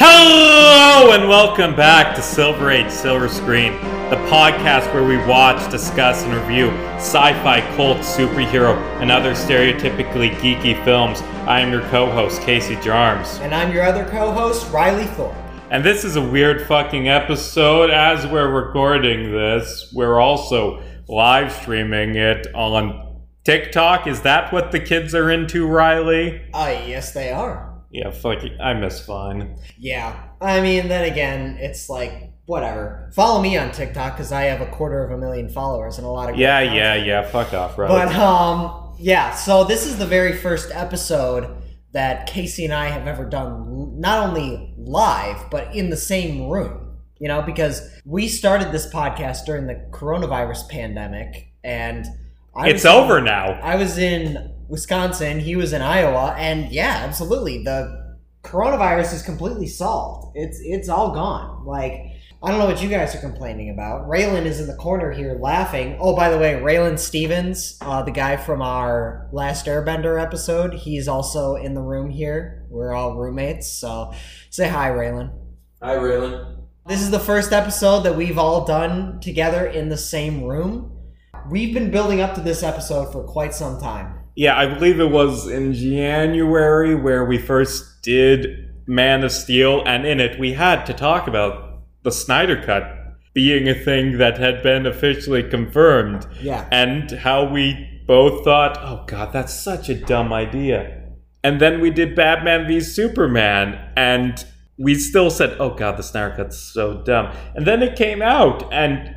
Hello and welcome back to Silver Age Silver Screen, the podcast where we watch, discuss, and review sci-fi, cult, superhero, and other stereotypically geeky films. I am your co-host Casey Jarms, And I'm your other co host, Riley Thorpe. and this is a weird fucking episode. As we're recording this, we're also live streaming it on TikTok. Is that what the kids are into, Riley? Uh, yes, they are. Yeah, fuck it. I miss Vine. Yeah. I mean, then again, it's like, whatever. Follow me on TikTok because I have a quarter of a million followers and a lot of Yeah, yeah, yeah. Fuck off, Riley. But, um, yeah, so this is the very first episode that Casey and I have ever done, not only live, but in the same room. You know, because we started this podcast during the coronavirus pandemic, and I it's in- over now. I was in Wisconsin, he was in Iowa, and yeah, absolutely. The coronavirus is completely solved. It's it's all gone. Like I don't know what you guys are complaining about. Raylan is in the corner here laughing. Oh, by the way, Raylan Stevens, uh, the guy from our last Airbender episode, he's also in the room here. We're all roommates, so say hi, Raylan. Hi, Raylan. This is the first episode that we've all done together in the same room. We've been building up to this episode for quite some time. Yeah, I believe it was in January where we first did Man of Steel, and in it we had to talk about the Snyder Cut being a thing that had been officially confirmed, Yeah. and how we both thought, oh god, that's such a dumb idea. And then we did Batman v Superman, and we still said, oh god, the Snyder Cut's so dumb. And then it came out and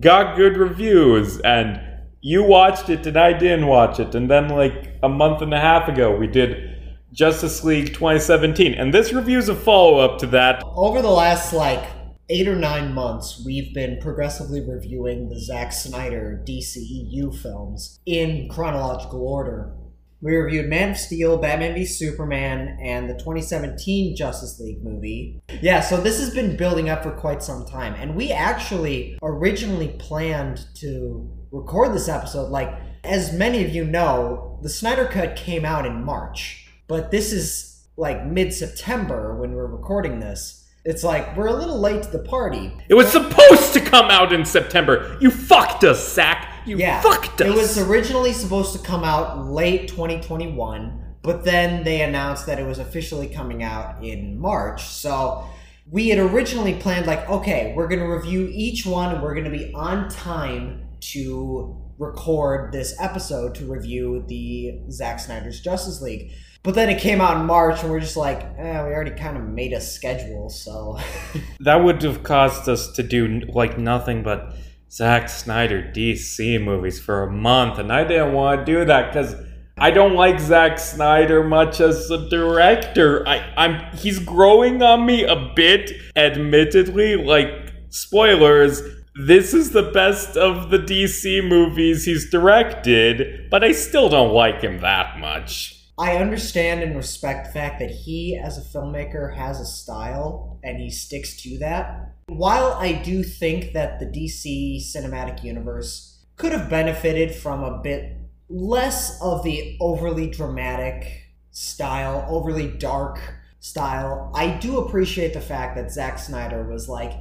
got good reviews, and you watched it and I didn't watch it. And then, like a month and a half ago, we did Justice League 2017. And this review's a follow up to that. Over the last like eight or nine months, we've been progressively reviewing the Zack Snyder DCEU films in chronological order. We reviewed Man of Steel, Batman v Superman, and the 2017 Justice League movie. Yeah, so this has been building up for quite some time. And we actually originally planned to record this episode. Like, as many of you know, the Snyder Cut came out in March, but this is like mid September when we're recording this. It's like we're a little late to the party. It was supposed to come out in September. You fucked us, Zack. You Yeah, fucked us. it was originally supposed to come out late 2021, but then they announced that it was officially coming out in March. So we had originally planned like, okay, we're going to review each one and we're going to be on time to record this episode to review the Zack Snyder's Justice League. But then it came out in March and we're just like, eh, we already kind of made a schedule, so that would have caused us to do like nothing but Zack Snyder DC movies for a month, and I didn't want to do that because I don't like Zack Snyder much as a director. I, I'm he's growing on me a bit, admittedly. Like spoilers, this is the best of the DC movies he's directed, but I still don't like him that much. I understand and respect the fact that he, as a filmmaker, has a style and he sticks to that. While I do think that the DC cinematic universe could have benefited from a bit less of the overly dramatic style, overly dark style, I do appreciate the fact that Zack Snyder was like,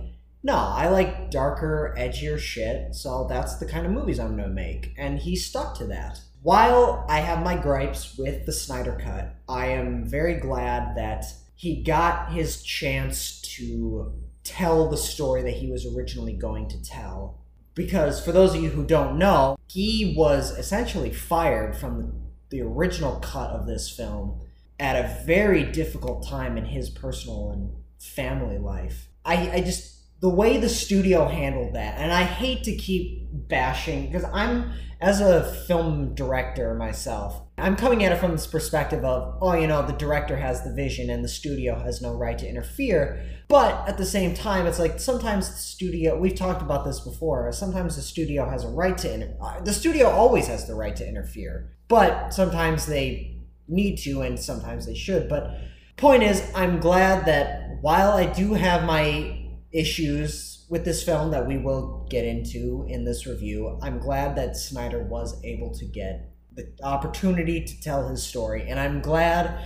no, I like darker, edgier shit, so that's the kind of movies I'm gonna make. And he stuck to that. While I have my gripes with the Snyder Cut, I am very glad that he got his chance to tell the story that he was originally going to tell. Because for those of you who don't know, he was essentially fired from the, original cut of this film at a very difficult time in his personal and family life. I, I just the way the studio handled that, and I hate to keep bashing because I'm as a film director myself, I'm coming at it from this perspective of, oh, you know, the director has the vision and the studio has no right to interfere. But at the same time, it's like sometimes the studio, we've talked about this before, sometimes the studio has a right to, inter- uh, the studio always has the right to interfere. But sometimes they need to and sometimes they should. But point is, I'm glad that while I do have my issues with this film that we will get into in this review, I'm glad that Snyder was able to get the opportunity to tell his story. And I'm glad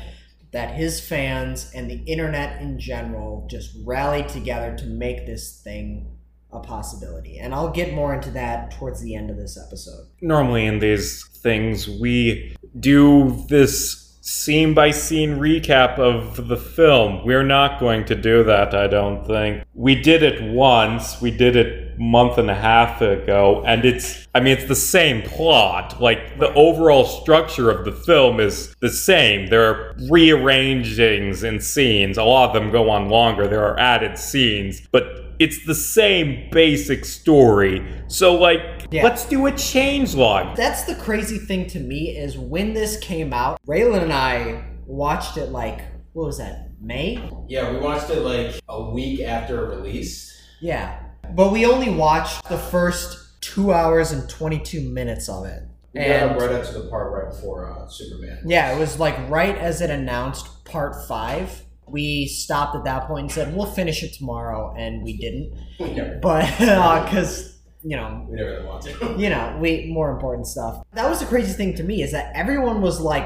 that his fans and the internet in general just rallied together to make this thing a possibility. And I'll get more into that towards the end of this episode. Normally, in these things, we do this scene by scene recap of the film. We're not going to do that, I don't think. We did it once, we did it month and a half ago, and it's, I mean, it's the same plot. Like, the overall structure of the film is the same. There are rearrangings in scenes, a lot of them go on longer, there are added scenes, but it's the same basic story. So, like, Yeah. let's do a change log. That's the crazy thing to me is when this came out, Raylan and I watched it like, what was that, May? Yeah, we watched it like a week after it released. Yeah. But we only watched the first two hours and 22 minutes of it. We And up right up to the part right before uh, Superman. yeah, it was like right as it announced part five. We stopped at that point and said, we'll finish it tomorrow. And we didn't. We But, because, you know, we never really want to. you know, we more important stuff. That was the crazy thing to me is that everyone was like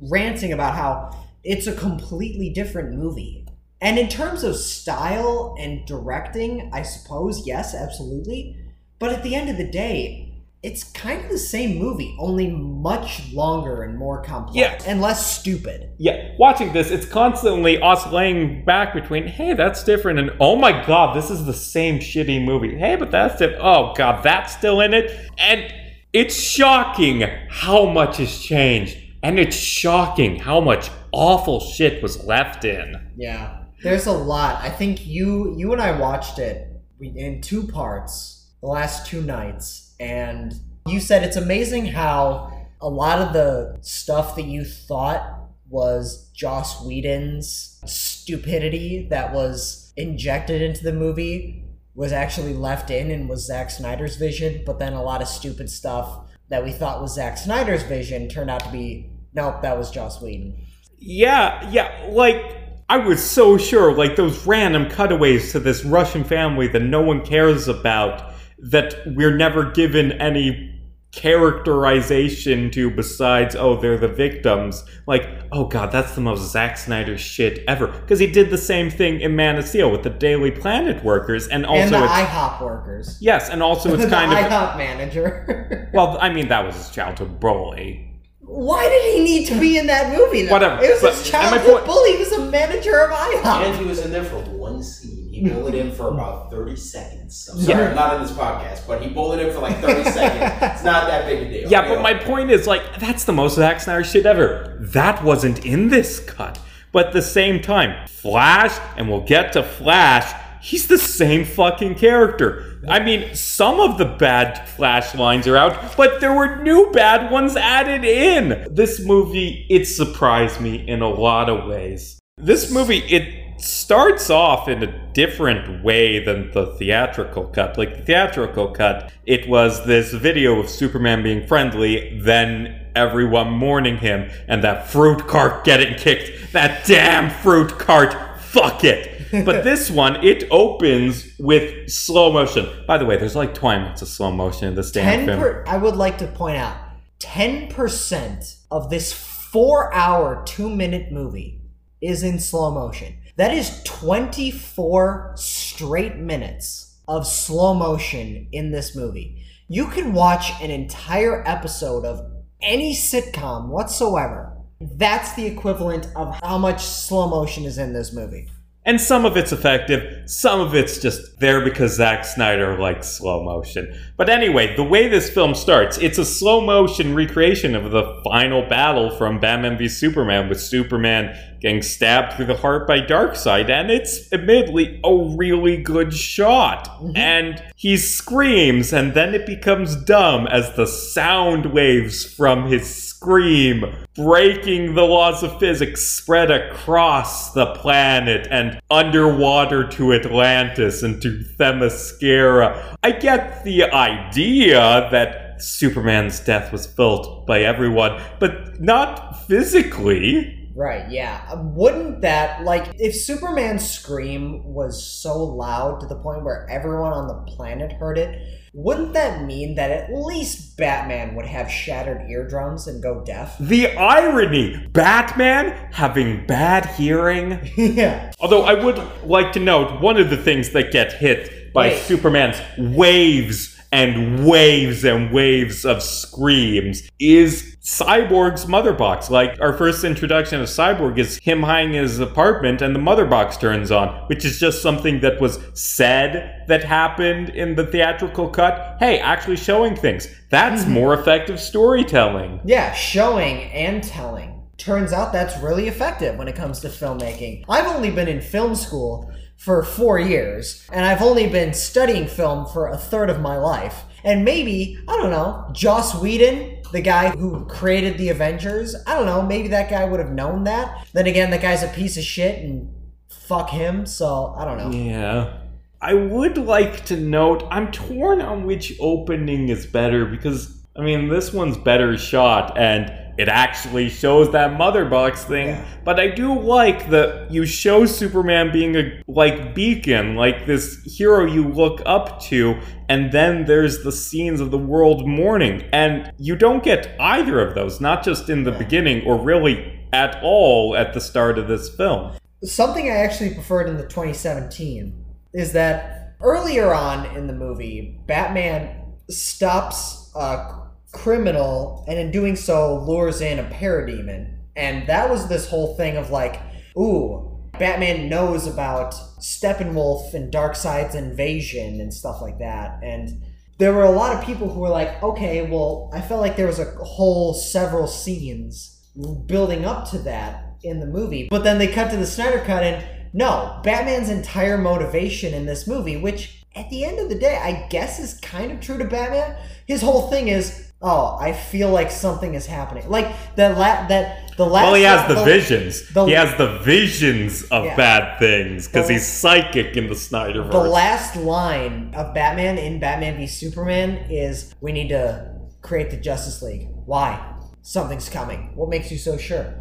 ranting about how it's a completely different movie. And in terms of style and directing, I suppose yes, absolutely. But at the end of the day, it's kind of the same movie, only much longer and more complex Yeah. and less stupid. Yeah, watching this, it's constantly oscillating back between, hey, that's different, and oh my god, this is the same shitty movie. Hey, but that's different. Oh god, that's still in it. And it's shocking how much has changed. And it's shocking how much awful shit was left in. Yeah, there's a lot. I think you you and I watched it in two parts the last two nights, and you said it's amazing how a lot of the stuff that you thought was Joss Whedon's stupidity that was injected into the movie was actually left in and was Zack Snyder's vision, but then a lot of stupid stuff that we thought was Zack Snyder's vision turned out to be nope, that was Joss Whedon. Yeah, yeah, like I was so sure, like those random cutaways to this Russian family that no one cares about, that we're never given any characterization to besides, oh, they're the victims. Like, oh god, that's the most Zack Snyder shit ever. Because he did the same thing in Man of Steel with the Daily Planet workers, and also and the it's IHOP workers. yes, and also it's the kind of IHOP manager. well, I mean that was his childhood bully. Why did he need to be in that movie? Though? Whatever, It was but- his childhood point- bully. He was a manager of IHOP. And he was in there for one scene. He him for about 30 seconds. I'm sorry, Yeah. Not in this podcast, but he bullied him for like 30 seconds. It's not that big a deal. Yeah, but know? my point is like that's the most Zack Snyder shit ever. That wasn't in this cut. But at the same time, Flash, and we'll get to Flash, he's the same fucking character. I mean, some of the bad Flash lines are out, but there were new bad ones added in. This movie, it surprised me in a lot of ways. This movie, it starts off in a different way than the theatrical cut. Like the theatrical cut, it was this video of Superman being friendly, then everyone mourning him, and that fruit cart getting kicked. That damn fruit cart! Fuck it! But this one, it opens with slow motion. By the way, there's like 20 minutes of slow motion in this damn film. per, I would like to point out, ten percent of this four-hour, two-minute movie is in slow motion. That is twenty-four straight minutes of slow motion in this movie. You can watch an entire episode of any sitcom whatsoever. That's the equivalent of how much slow motion is in this movie. And some of it's effective, some of it's just there because Zack Snyder likes slow motion. But anyway, the way this film starts, it's a slow motion recreation of the final battle from Batman v Superman with Superman getting stabbed through the heart by Darkseid, and it's admittedly a really good shot. Mm-hmm. And he screams, and then it becomes dumb as the sound waves from his scream, breaking the laws of physics, spread across the planet and underwater to Atlantis and to Themyscira. I get the idea that Superman's death was felt by everyone, but not physically. Right, yeah. Uh, Wouldn't that, like, if Superman's scream was so loud to the point where everyone on the planet heard it, wouldn't that mean that at least Batman would have shattered eardrums and go deaf? The irony Batman having bad hearing. yeah. Although I would like to note one of the things that get hit by Wait. Superman's waves and waves and waves of screams is Cyborg's mother box. Like our first introduction of Cyborg is him hiding in his apartment and the mother box turns on, which is just something that was said that happened in the theatrical cut. Hey, actually showing things. That's mhm. more effective storytelling. Yeah, showing and telling. Turns out that's really effective when it comes to filmmaking. I've only been in film school for four years, and I've only been studying film for a third of my life. And maybe, I don't know, Joss Whedon, the guy who created the Avengers, I don't know, maybe that guy would have known that. Then again, that guy's a piece of shit and fuck him, so I don't know. Yeah. I would like to note I'm torn on which opening is better because I mean this one's better shot and it actually shows that mother box thing, Yeah. but I do like that you show Superman being a like beacon, like this hero you look up to, and then there's the scenes of the world mourning, and you don't get either of those, not just in the Yeah. beginning or really at all at the start of this film. Something I actually preferred in the 2017 is that earlier on in the movie, Batman stops a criminal and in doing so lures in a parademon. And that was this whole thing of like, ooh, Batman knows about Steppenwolf and Darkseid's invasion and stuff like that. And there were a lot of people who were like, okay, well, I felt like there was a whole several scenes building up to that in the movie. But then they cut to the Snyder Cut, and no, Batman's entire motivation in this movie, which at the end of the day, I guess is kind of true to Batman. His whole thing is, oh, I feel like something is happening. Like that, la- that the last. Well, he has the, visions. the- he has the visions of Yeah. bad things because he's psychic in the Snyderverse. The last line of Batman in Batman v Superman is We need to create the Justice League. Why? Something's coming. What makes you so sure?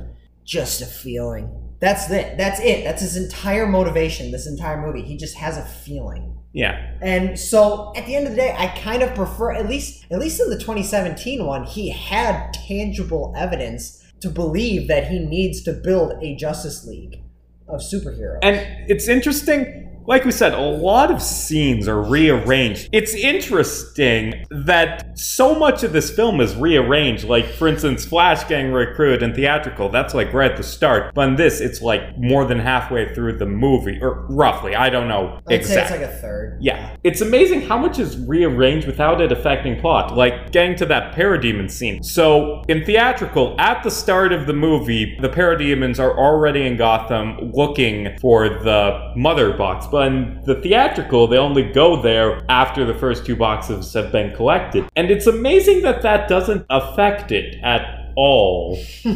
Just a feeling. That's it. That's it. That's his entire motivation, this entire movie. He just has a feeling. Yeah, And so at the end of the day, I kind of prefer at least at least in the 2017 one, he had tangible evidence to believe that he needs to build a Justice League of superheroes. and it's interesting. Like we said, a lot of scenes are rearranged. It's interesting that so much of this film is rearranged. Like, for instance, Flash Gang recruited in theatrical, that's like right at the start. But in this, it's like more than halfway through the movie, or roughly. I don't know I'd say it's exactly. like a third. Yeah. It's amazing how much is rearranged without it affecting plot. Like getting to that parademon scene. So in theatrical, at the start of the movie, the parademons are already in Gotham looking for the mother box. But in the theatrical, they only go there after the first two boxes have been collected. And it's amazing that that doesn't affect it at all.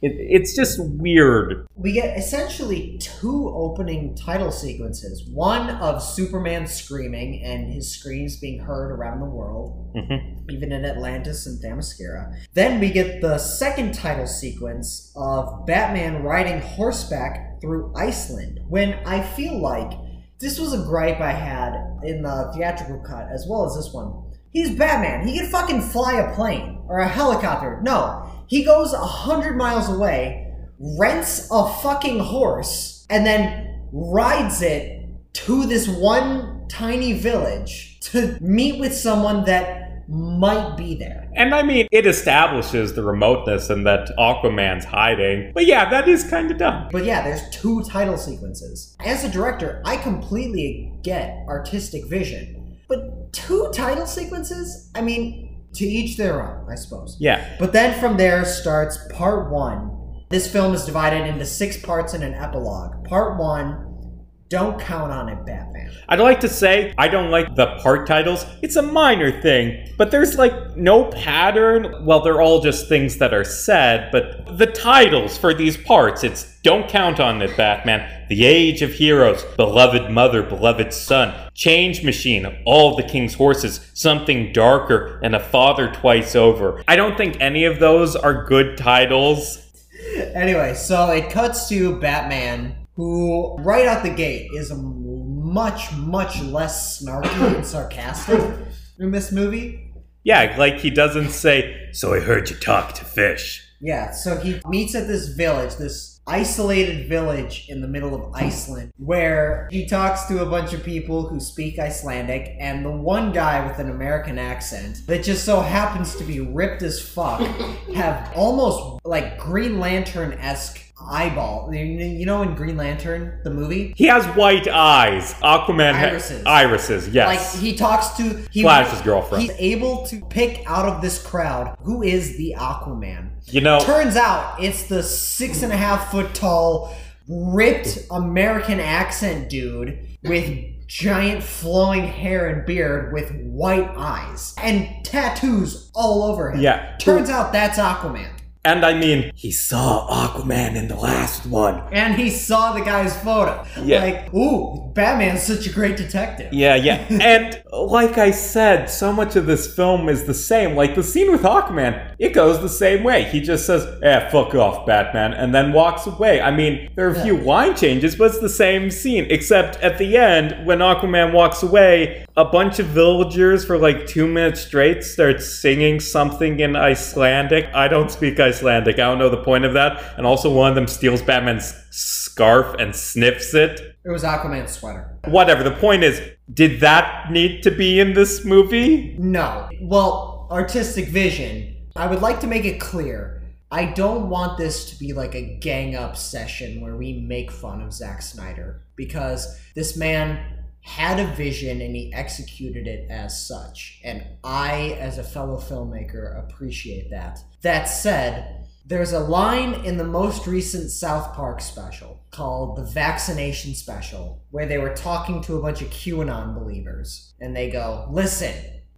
It, it's just weird. We get essentially two opening title sequences. One of Superman screaming and his screams being heard around the world, Mhm. even in Atlantis and Themyscira. Then we get the second title sequence of Batman riding horseback through Iceland. When I feel like this was a gripe I had in the theatrical cut as well as this one. He's Batman. He can fucking fly a plane or a helicopter. No, he goes a hundred miles away, rents a fucking horse, and then rides it to this one tiny village to meet with someone that might be there. And I mean, it establishes the remoteness and that Aquaman's hiding. But yeah, that is kind of dumb. But yeah, there's two title sequences. As a director, I completely get artistic vision. But two title sequences? I mean, to each their own, I suppose. Yeah. But then from there starts part one. This film is divided into six parts and an epilogue. Part one, don't count on it, Batman. I'd like to say I don't like the part titles. It's a minor thing, but there's like no pattern. Well, they're all just things that are said, but the titles for these parts, it's Don't Count on It, Batman, The Age of Heroes, Beloved Mother, Beloved Son, Change Machine, All the King's Horses, Something Darker, and A Father Twice Over. I don't think any of those are good titles. anyway, so it cuts to Batman, who right out the gate is much, much less snarky and sarcastic in this movie. Yeah, like he doesn't say, So I heard you talk to fish. Yeah, so he meets at this village, this isolated village in the middle of Iceland, where he talks to a bunch of people who speak Icelandic, and the one guy with an American accent that just so happens to be ripped as fuck have almost like Green Lantern esque eyeball. You- know, in Green Lantern, the movie? He has white eyes. Aquaman ha- Irises. irises, yes. Like he talks to he Flash's girlfriend. He's able to pick out of this crowd who is the Aquaman. you know, Turns out it's the six and a half foot tall, ripped American accent dude with giant flowing hair and beard with white eyes and tattoos all over him. Yeah. Turns out that's Aquaman. And I mean, he saw Aquaman in the last one. And he saw the guy's photo. Yeah. Like, ooh, Batman's such a great detective. Yeah, yeah. and like I said, so much of this film is the same. Like the scene with Aquaman, it goes the same way. He just says, eh, fuck off, Batman, and then walks away. I mean, there are a few line changes, but it's the same scene. Except at the end, when Aquaman walks away, a bunch of villagers for like two minutes straight start singing something in Icelandic. I don't speak Icelandic. I don't know the point of that. And also, one of them steals Batman's scarf and sniffs it It was Aquaman's sweater. whatever. The point is, did that need to be in this movie? No. Well, artistic vision. I would like to make it clear. I don't want this to be like a gang up session where we make fun of Zack Snyder because this man had a vision and he executed it as such. And I, as a fellow filmmaker, appreciate that. That said, there's a line in the most recent South Park special called the Vaccination Special where they were talking to a bunch of QAnon believers. And they go, Listen,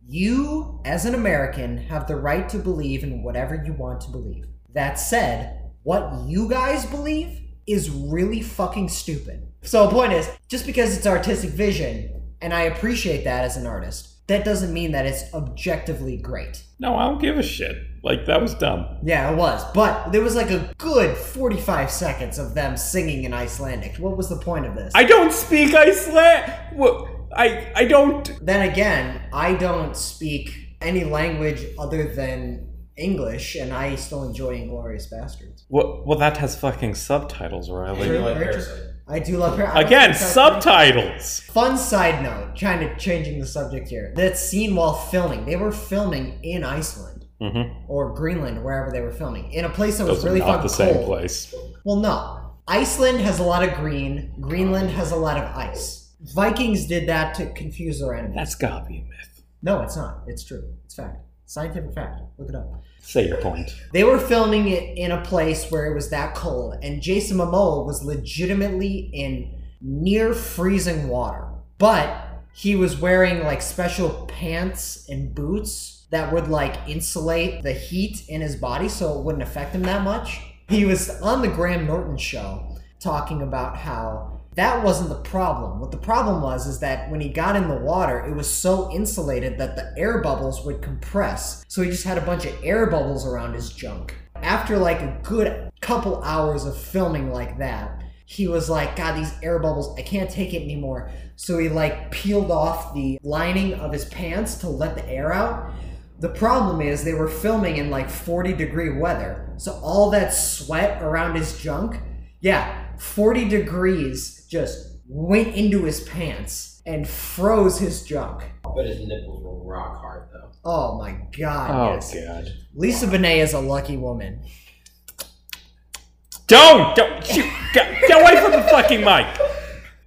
you, as an American, have the right to believe in whatever you want to believe. That said, what you guys believe is really fucking stupid. So, the point is, just because it's artistic vision, and I appreciate that as an artist, that doesn't mean that it's objectively great. No, I don't give a shit. Like, that was dumb. Yeah, it was. But there was like a good 45 seconds of them singing in Icelandic. What was the point of this? I don't speak Iceland. Wha- I I don't. then again, I don't speak any language other than English, and I still enjoy Inglourious Basterds. Well, well, that has fucking subtitles, Riley. True. like very true. Parasite. I do love her. I Again, subtitles. Fun side note, kind of changing the subject here. That scene while filming, they were filming in Iceland Mm-hmm. or Greenland, wherever they were filming, in a place that was Those are really not fucking the same place. Well, no. Iceland has a lot of green. Greenland has a lot of ice. Vikings did that to confuse their enemies. That's gotta be a myth. no, it's not. It's true. It's fact. Scientific fact. Look it up. Say your point. They were filming it in a place where it was that cold, and Jason Momoa was legitimately in near freezing water. But he was wearing like special pants and boots that would like insulate the heat in his body so it wouldn't affect him that much. He was on the Graham Norton show talking about how that wasn't the problem. What the problem was is that when he got in the water, it was so insulated that the air bubbles would compress. So he just had a bunch of air bubbles around his junk. After like a good couple hours of filming like that, he was like, God, these air bubbles, I can't take it anymore. So he like peeled off the lining of his pants to let the air out. The problem is they were filming in like 40 degree weather. So all that sweat around his junk, yeah, 40 degrees just went into his pants and froze his junk. But his nipples were rock hard though. Oh my god, Oh yes. god. Lisa Bonet is a lucky woman. Don't don't shoot, get, get away from the fucking mic.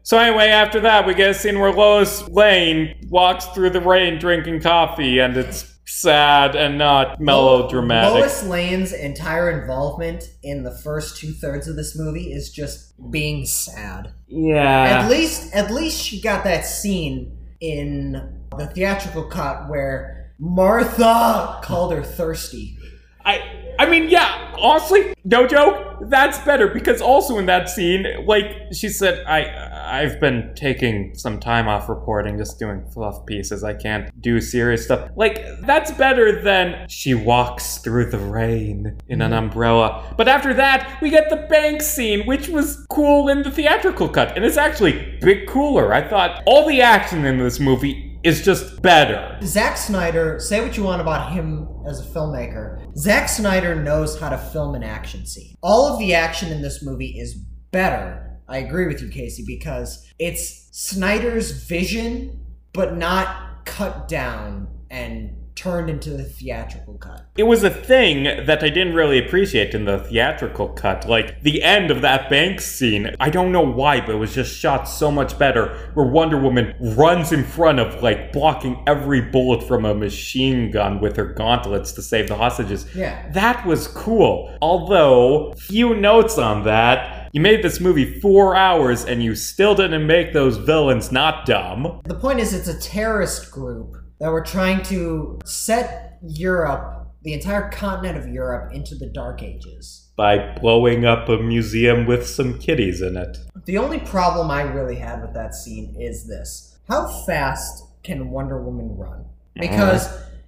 So anyway, after that, we get a scene where Lois Lane walks through the rain drinking coffee, and it's sad and not melodramatic. Lois Lane's entire involvement in the first two thirds of this movie is just being sad. Yeah. At least, at least she got that scene in the theatrical cut where Martha called her thirsty. I I mean, yeah, honestly, no joke, that's better because also in that scene, like she said, I I've been taking some time off reporting, just doing fluff pieces. I can't do serious stuff. Like, that's better than she walks through the rain in an mm. umbrella. But after that, we get the bank scene, which was cool in the theatrical cut. And it's actually big cooler. I thought all the action in this movie is just better. Zack Snyder, say what you want about him as a filmmaker. Zack Snyder knows how to film an action scene. All of the action in this movie is better. I agree with you, Casey, because it's Snyder's vision, but not cut down and turned into the theatrical cut. It was a thing that I didn't really appreciate in the theatrical cut. Like the end of that bank scene, I don't know why, but it was just shot so much better. Where Wonder Woman runs in front of, like, blocking every bullet from a machine gun with her gauntlets to save the hostages. Yeah. That was cool. Although, few notes on that. You made this movie four hours and you still didn't make those villains not dumb. The point is, it's a terrorist group that were trying to set Europe, the entire continent of Europe, into the Dark Ages. By blowing up a museum with some kitties in it. The only problem I really had with that scene is this How fast can Wonder Woman run? Because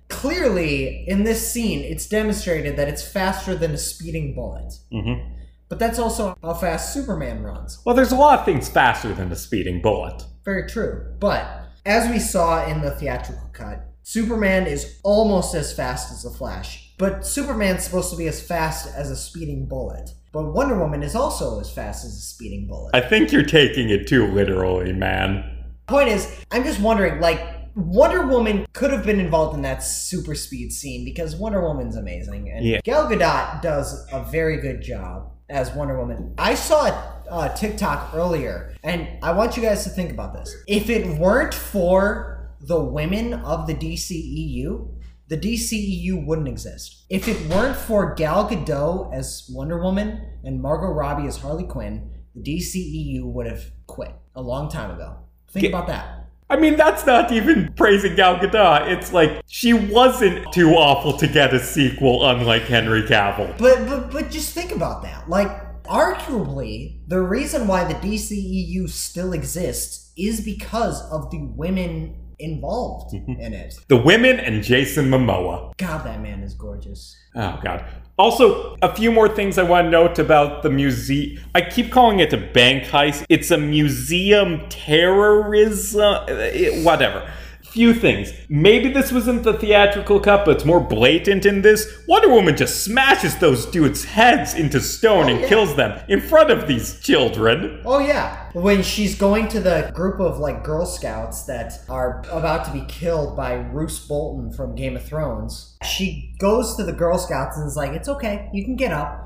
clearly, in this scene, it's demonstrated that it's faster than a speeding bullet. hmm But that's also how fast Superman runs. Well, there's a lot of things faster than a speeding bullet. Very true. But as we saw in the theatrical cut, Superman is almost as fast as the Flash. But Superman's supposed to be as fast as a speeding bullet. But Wonder Woman is also as fast as a speeding bullet. I think you're taking it too literally, man. Point is, I'm just wondering, like, Wonder Woman could have been involved in that super speed scene because Wonder Woman's amazing. And Yeah. Gal Gadot does a very good job as Wonder Woman. I saw uh, TikTok earlier, and I want you guys to think about this. If it weren't for the women of the DCEU, the DCEU wouldn't exist. If it weren't for Gal Gadot as Wonder Woman and Margot Robbie as Harley Quinn, the DCEU would have quit a long time ago. Think Ga- about that. I mean, that's not even praising Gal Gadot. It's like she wasn't too awful to get a sequel, unlike Henry Cavill. But but but just think about that. Like arguably, the reason why the DCEU still exists is because of the women involved mm-hmm. in it. The women and Jason Momoa. God, that man is gorgeous. Oh god. Also, a few more things I want to note about the museum. I keep calling it a bank heist. It's a museum terrorism. it- whatever. Few things. Maybe this wasn't the theatrical cut, but it's more blatant in this. Wonder Woman just smashes those dudes' heads into stone Oh, and yeah. kills them in front of these children. Oh yeah, when she's going to the group of like Girl Scouts that are about to be killed by Roose Bolton from Game of Thrones, she goes to the Girl Scouts and is like, "It's okay, you can get up."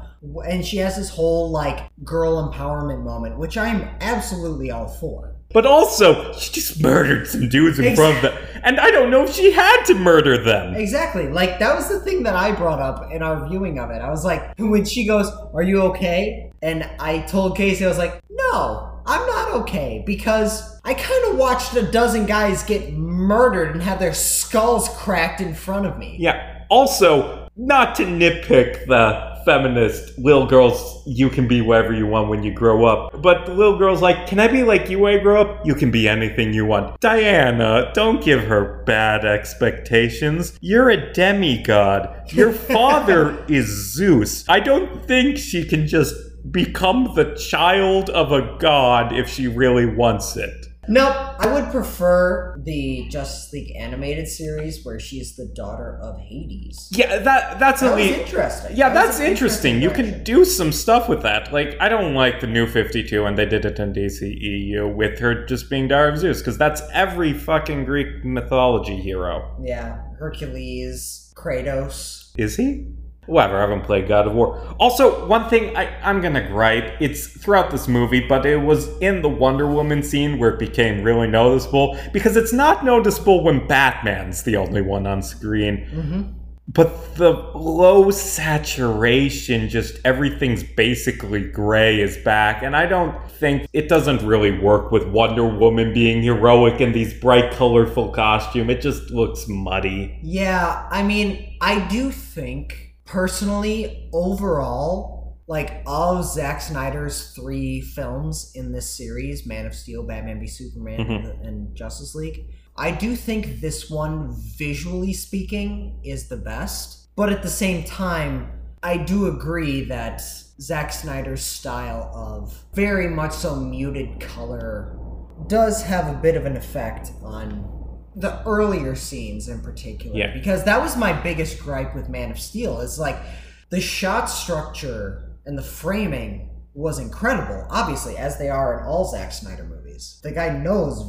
And she has this whole like girl empowerment moment, which I'm absolutely all for. But also, she just murdered some dudes in front of them. And I don't know if she had to murder them. Exactly. Like that was the thing that I brought up in our viewing of it. I was like, when she goes, "Are you okay?" and I told Casey, I was like, "No, I'm not okay," because I kind of watched a dozen guys get murdered and have their skulls cracked in front of me. Yeah. Also, not to nitpick the feminist little girls, you can be whatever you want when you grow up. But the little girl's like, can I be like you when I grow up? You can be anything you want. Diana, don't give her bad expectations. You're a demigod. Your father is Zeus. I don't think she can just become the child of a god if she really wants it. Nope. I would prefer the Justice League animated series where she's the daughter of Hades. Yeah, that that's That least interesting. Yeah, That that's an interesting. You can do some stuff with that. Like, I don't like the new 52 and they did it in DCEU with her just being Daughter of Zeus, because that's every fucking Greek mythology hero. Yeah, Hercules, Kratos. Is he? Whatever, I haven't played God of War. Also, one thing I, I'm gonna gripe, it's throughout this movie, but it was in the Wonder Woman scene where it became really noticeable, because it's not noticeable when Batman's the only one on screen. Mm-hmm. But the low saturation, just everything's basically gray is back. And I don't think it doesn't really work with Wonder Woman being heroic in these bright, colorful costume. It just looks muddy. Yeah, I mean, I do think personally, overall, like of Zack Snyder's three films in this series, Man of Steel, Batman v Superman, Mhm. and Justice League, I do think this one, visually speaking, is the best. But at the same time, I do agree that Zack Snyder's style of very much so muted color does have a bit of an effect on the earlier scenes in particular. Yeah. Because that was my biggest gripe with Man of Steel. Is like the shot structure and the framing was incredible, obviously, as they are in all Zack Snyder movies. The guy knows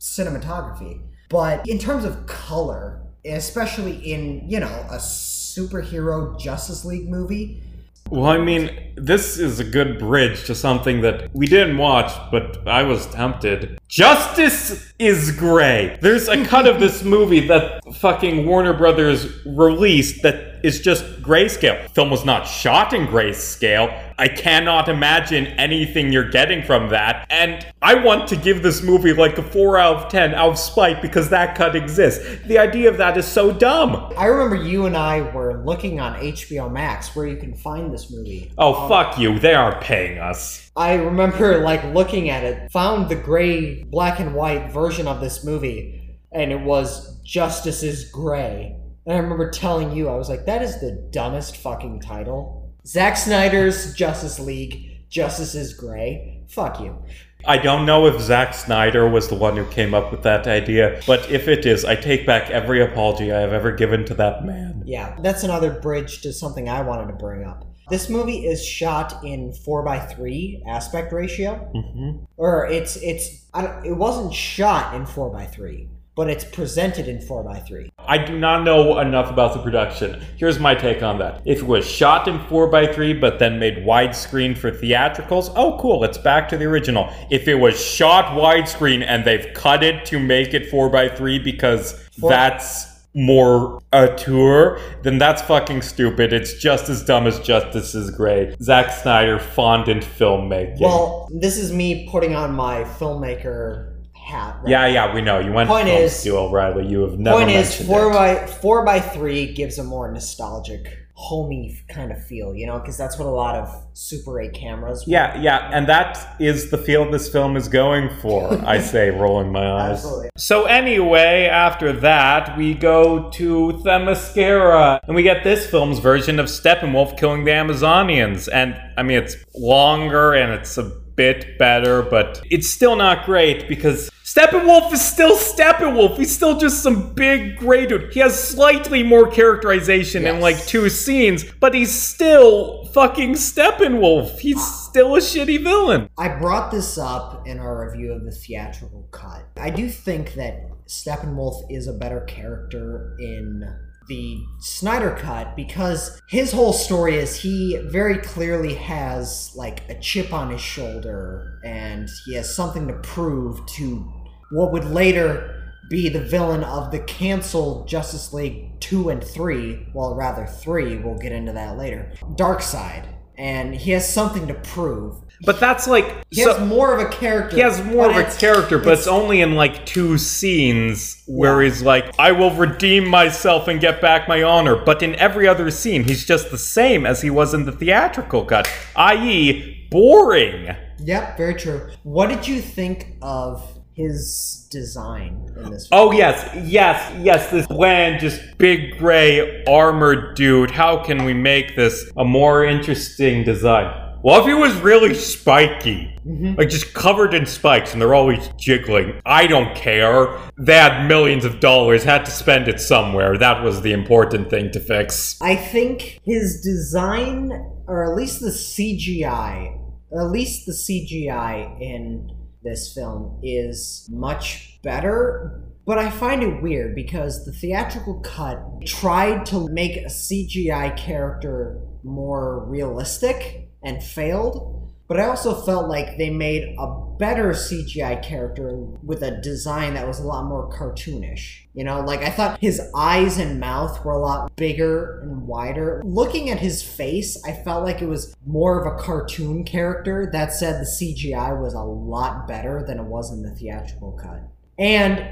cinematography. But in terms of color, especially in, you know, a superhero Justice League movie, Well, I mean, this is a good bridge to something that we didn't watch, but I was tempted. Justice is Gray. There's a cut of this movie that fucking Warner Brothers released that is just grayscale. Film was not shot in grayscale. I cannot imagine anything you're getting from that. And I want to give this movie like a 4 out of 10 out of spite because that cut exists. The idea of that is so dumb. I remember you and I were looking on HBO Max where you can find this movie. Oh, um, fuck you. They aren't paying us. I remember like looking at it, found the gray, black and white version of this movie, and it was Justice is Gray. And I remember telling you, I was like, that is the dumbest fucking title. Zack Snyder's Justice League, Justice is Gray. Fuck you. I don't know if Zack Snyder was the one who came up with that idea, but if it is, I take back every apology I have ever given to that man. Yeah, that's another bridge to something I wanted to bring up. This movie is shot in 4x3 aspect ratio. hmm or it's it's I don't, it wasn't shot in 4x3 but it's presented in 4x3 I do not know enough about the production. Here's my take on that. If it was shot in 4x3 but then made widescreen for theatricals, oh cool, it's back to the original. If it was shot widescreen and they've cut it to make it 4x3 because Four- that's more auteur, then that's fucking stupid. It's just as dumb as Justice is Gray. Zack Snyder fondant filmmaking. well this is me putting on my filmmaker hat right yeah, yeah, we know. You went Point to film is- school, Riley. You have never point is four it. by four by three gives a more nostalgic homey kind of feel you know because that's what a lot of super 8 cameras Yeah, yeah, and that is the feel this film is going for, I say, rolling my eyes. Absolutely. So, anyway, after that, we go to Themyscira, and we get this film's version of Steppenwolf killing the Amazonians. And, I mean, it's longer and it's a bit better, but it's still not great because Steppenwolf is still Steppenwolf. He's still just some big gray dude. He has slightly more characterization in like two scenes, but he's still fucking Steppenwolf. He's still a shitty villain. I brought this up in our review of the theatrical cut. I do think that Steppenwolf is a better character in the Snyder cut because his whole story is he very clearly has like a chip on his shoulder and he has something to prove to what would later be the villain of the canceled Justice League 2 and 3, well rather 3, we'll get into that later. Darkseid. And he has something to prove. But that's like He so- has more of a character. He has more of a character, but it's, only in like two scenes where Yeah. he's like, I will redeem myself and get back my honor. But in every other scene, he's just the same as he was in the theatrical cut, i.e., boring. Yep, very true. What did you think of his design in this? Oh, yes, yes, yes, this bland, just big gray armored dude. How can we make this a more interesting design? Well, if he was really spiky, mm-hmm. like just covered in spikes and they're always jiggling, I don't care. They had millions of dollars, had to spend it somewhere. That was the important thing to fix. I think his design, or at least the CGI, at least the CGI in this film is much better. But I find it weird because the theatrical cut tried to make a CGI character more realistic and failed. But I also felt like they made a better CGI character with a design that was a lot more cartoonish. You know, like I thought his eyes and mouth were a lot bigger and wider. Looking at his face, I felt like it was more of a cartoon character. That said, the CGI was a lot better than it was in the theatrical cut. And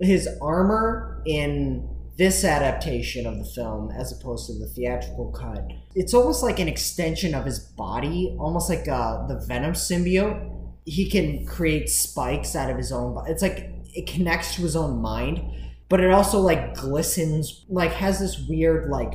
his armor in this adaptation of the film as opposed to the theatrical cut, it's almost like an extension of his body, almost like uh, the Venom symbiote. He can create spikes out of his own body. It's like it connects to his own mind, but it also like glistens, like has this weird like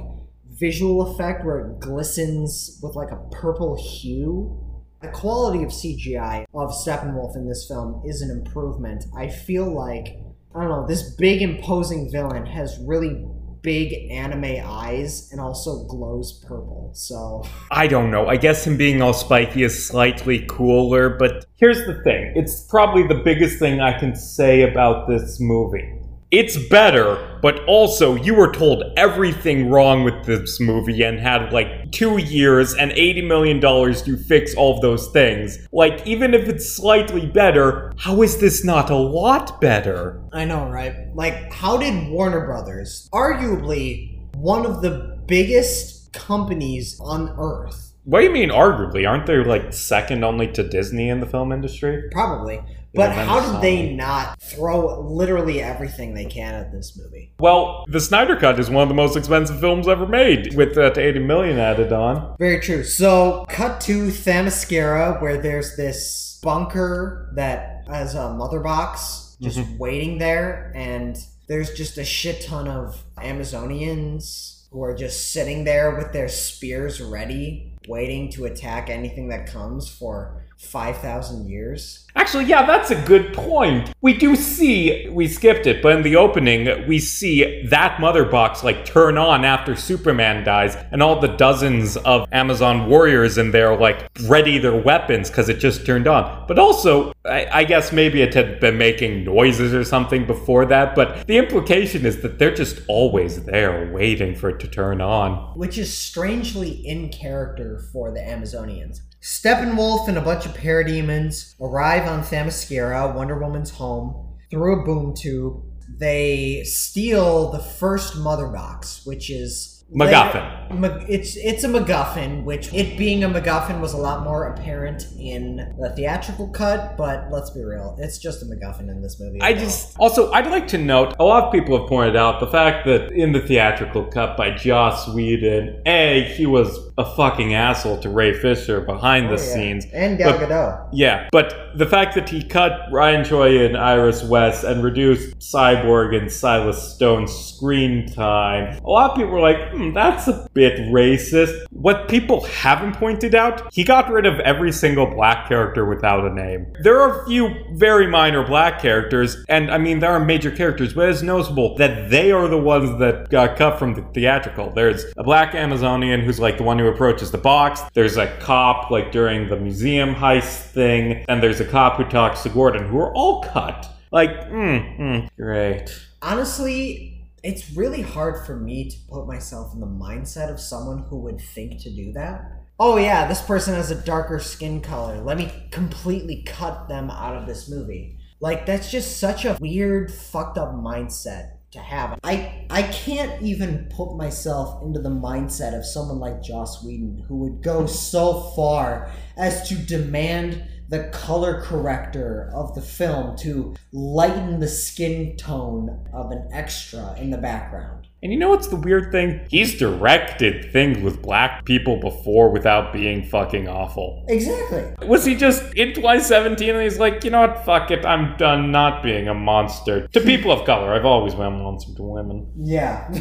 visual effect where it glistens with like a purple hue. The quality of CGI of Steppenwolf in this film is an improvement. I feel like I don't know, this big imposing villain has really big anime eyes and also glows purple. So I don't know. I guess him being all spiky is slightly cooler, but here's the thing. It's probably the biggest thing I can say about this movie. It's better, but also you were told everything wrong with this movie and had like two years and $80 million to fix all of those things. Like, even if it's slightly better, how is this not a lot better? I know, right? Like, how did Warner Brothers, arguably one of the biggest companies on earth, What do you mean, arguably? Aren't they like second only to Disney in the film industry? probably, but how did they not throw literally everything they can at this movie? Well, the Snyder Cut is one of the most expensive films ever made, with uh, that 80 million added on. Very true. So, cut to Themyscira, where there's this bunker that has a mother box just waiting there, and there's just a shit ton of Amazonians who are just sitting there with their spears ready, waiting to attack anything that comes for 5,000 years. Actually, yeah, that's a good point. We do see, we skipped it, but in the opening, we see that mother box like turn on after Superman dies, and all the dozens of Amazon warriors in there like ready their weapons because it just turned on. But also, I, I guess maybe it had been making noises or something before that, but the implication is that they're just always there waiting for it to turn on. which is strangely in character for the Amazonians. Steppenwolf and a bunch of parademons arrive on Themyscira, Wonder Woman's home, through a boom tube. They steal the first mother box, which is MacGuffin. Ma- It's it's a MacGuffin, which it being a MacGuffin was a lot more apparent in the theatrical cut. But let's be real, it's just a MacGuffin in this movie. I just also I'd like to note a lot of people have pointed out the fact that in the theatrical cut by Joss Whedon, a he was a fucking asshole to Ray Fisher behind Oh, the yeah. scenes. and Gal but- Gadot. Yeah, but the fact that he cut Ryan Choi and Iris West and reduced Cyborg and Silas Stone's screen time, a lot of people were like, hmm, that's a bit racist. What people haven't pointed out, he got rid of every single black character without a name. There are a few very minor black characters, and I mean, there are major characters, but it's noticeable that they are the ones that got cut from the theatrical. There's a black Amazonian who's like the one who approaches the box, there's a cop like during the museum heist thing, and there's a cop who talks to Gordon, who are all cut. Like, mm, mm, great. honestly, it's really hard for me to put myself in the mindset of someone who would think to do that. Oh, yeah, this person has a darker skin color. Let me completely cut them out of this movie. Like, that's just such a weird, fucked up mindset to have. I, I can't even put myself into the mindset of someone like Joss Whedon who would go so far as to demand the color corrector of the film to lighten the skin tone of an extra in the background. And you know what's the weird thing? He's directed things with black people before without being fucking awful. Exactly. Was he just in 2017 and he's like, you know what, fuck it, I'm done not being a monster. To people of color, I've always been a monster to women. Yeah.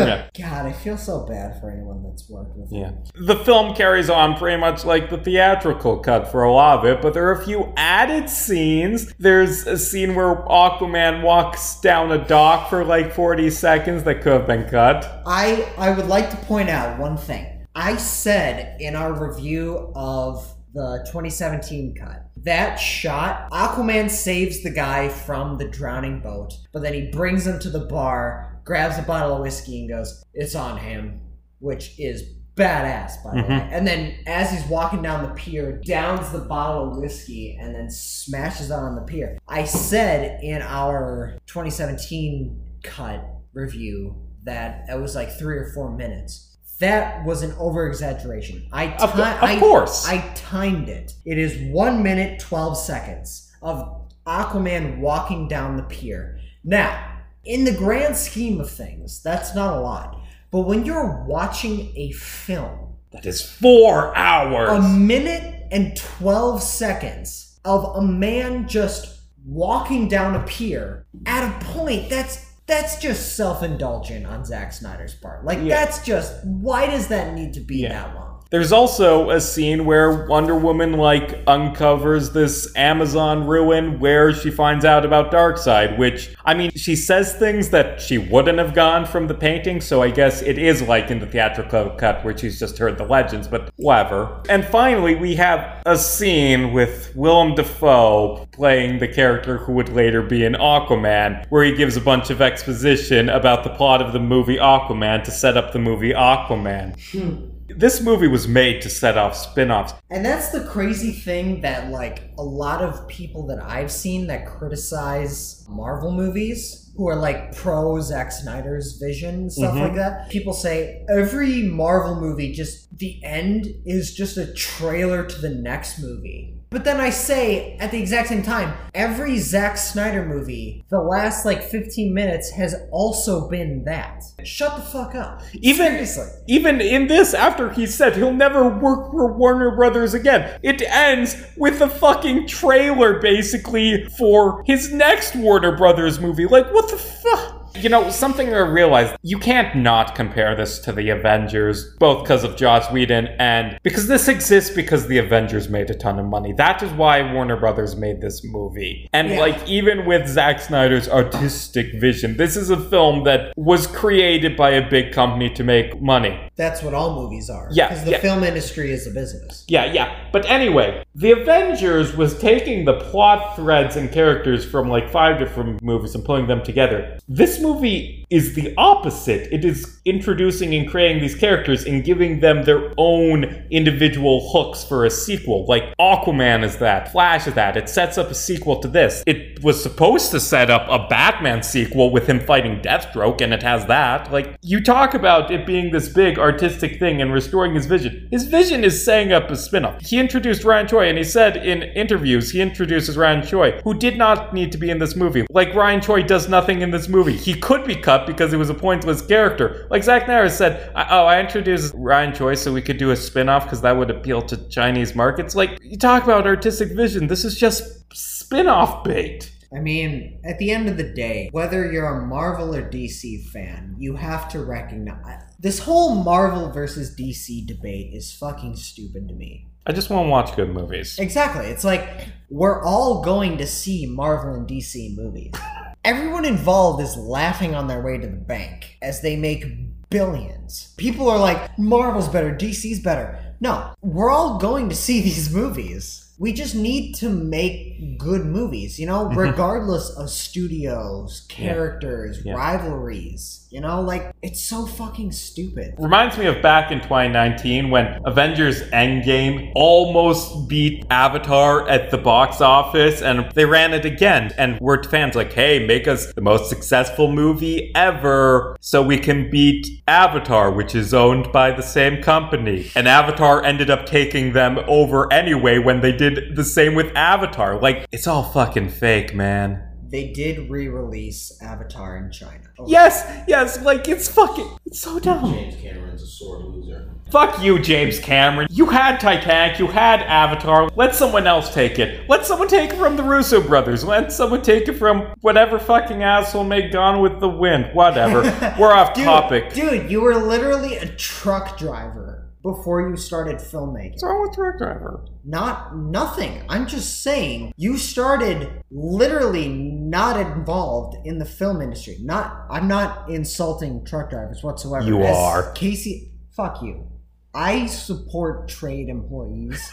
Yeah. God, I feel so bad for anyone that's worked with Yeah. him. The film carries on pretty much like the theatrical cut for a lot of it, but there are a few added scenes. There's a scene where Aquaman walks down a dock for like 40 seconds that could have been cut. I I would like to point out one thing. I said in our review of the 2017 cut that shot Aquaman saves the guy from the drowning boat, but then he brings him to the bar, grabs a bottle of whiskey, and goes, "It's on him," which is badass by the Mhm. way. And then as he's walking down the pier, downs the bottle of whiskey and then smashes it on the pier. I said in our 2017 cut review that it was like three or four minutes. That was an over exaggeration. I ti- Of, of I- course. I timed it. It is one minute twelve seconds of Aquaman walking down the pier. Now, In the grand scheme of things, that's not a lot. But when you're watching a film, That is four hours. a minute and 12 seconds of a man just walking down a pier at a point that's that's just self-indulgent on Zack Snyder's part. Like Yeah. that's just why does that need to be Yeah. that long? There's also a scene where Wonder Woman like uncovers this Amazon ruin where she finds out about Darkseid, which I mean, she says things that she wouldn't have gone from the painting, so I guess it is like in the theatrical cut where she's just heard the legends, but whatever. And finally, we have a scene with Willem Dafoe playing the character who would later be in Aquaman, where he gives a bunch of exposition about the plot of the movie Aquaman to set up the movie Aquaman. Hmm. This movie was made to set off spin offs. And that's the crazy thing that like a lot of people that I've seen that criticize Marvel movies who are like pro Zack Snyder's vision and stuff Mhm. like that. People say every Marvel movie just the end is just a trailer to the next movie. But then I say at the exact same time, every Zack Snyder movie, the last like 15 minutes has also been that. Shut the fuck up. Even Seriously. even in this, after he said he'll never work for Warner Brothers again, it ends with a fucking trailer basically for his next Warner Brothers movie. Like, what the fuck? You know, something I realized you can't not compare this to the Avengers, both because of Joss Whedon and because this exists because the Avengers made a ton of money. That is why Warner Brothers made this movie. And Yeah. like even with Zack Snyder's artistic vision, this is a film that was created by a big company to make money. That's what all movies are. Yeah, Because the yeah. film industry is a business. Yeah, yeah. But anyway, The Avengers was taking the plot threads and characters from like five different movies and pulling them together. This movie is the opposite. It is introducing and creating these characters and giving them their own individual hooks for a sequel. Like Aquaman is that, Flash is that. It sets up a sequel to this. It was supposed to set up a Batman sequel with him fighting Deathstroke, and it has that. Like, you talk about it being this big artistic thing and restoring his vision. His vision is setting up a spin off. He introduced Ryan Choi, and he said in interviews, he introduces Ryan Choi, who did not need to be in this movie. Like, Ryan Choi does nothing in this movie. He could be cut because he was a pointless character. Like, Zack Snyder said, "I- Oh, I introduced Ryan Choi so we could do a spin off because that would appeal to Chinese markets. Like, you talk about artistic vision. This is just spin off bait. I mean, at the end of the day, whether you're a Marvel or DC fan, you have to recognize this whole Marvel versus DC debate is fucking stupid to me. I just want to watch good movies. Exactly. It's like we're all going to see Marvel and DC movies. Everyone involved is laughing on their way to the bank as they make billions. People are like, Marvel's better, DC's better. No, we're all going to see these movies. We just need to make good movies, you know, mm-hmm. regardless of studios, characters, Yeah. rivalries. You know, like, it's so fucking stupid. Reminds me of back in 2019 when Avengers Endgame almost beat Avatar at the box office and they ran it again. And we're fans like, hey, make us the most successful movie ever so we can beat Avatar, which is owned by the same company. And Avatar ended up taking them over anyway when they did the same with Avatar. Like, it's all fucking fake, man. They did re release Avatar in China. Yes, yes, like it's fucking, it's so dumb. James Cameron's a sore loser. Fuck you, James Cameron. You had Titanic, you had Avatar. Let someone else take it. Let someone take it from the Russo brothers. Let someone take it from whatever fucking asshole made Gone with the Wind. Whatever. We're off Dude, topic. Dude, you were literally a truck driver before you started filmmaking. What's wrong with Truck Driver? Not nothing. I'm just saying you started literally not involved in the film industry. Not I'm not insulting truck drivers whatsoever. You As are. Casey, fuck you. I support trade employees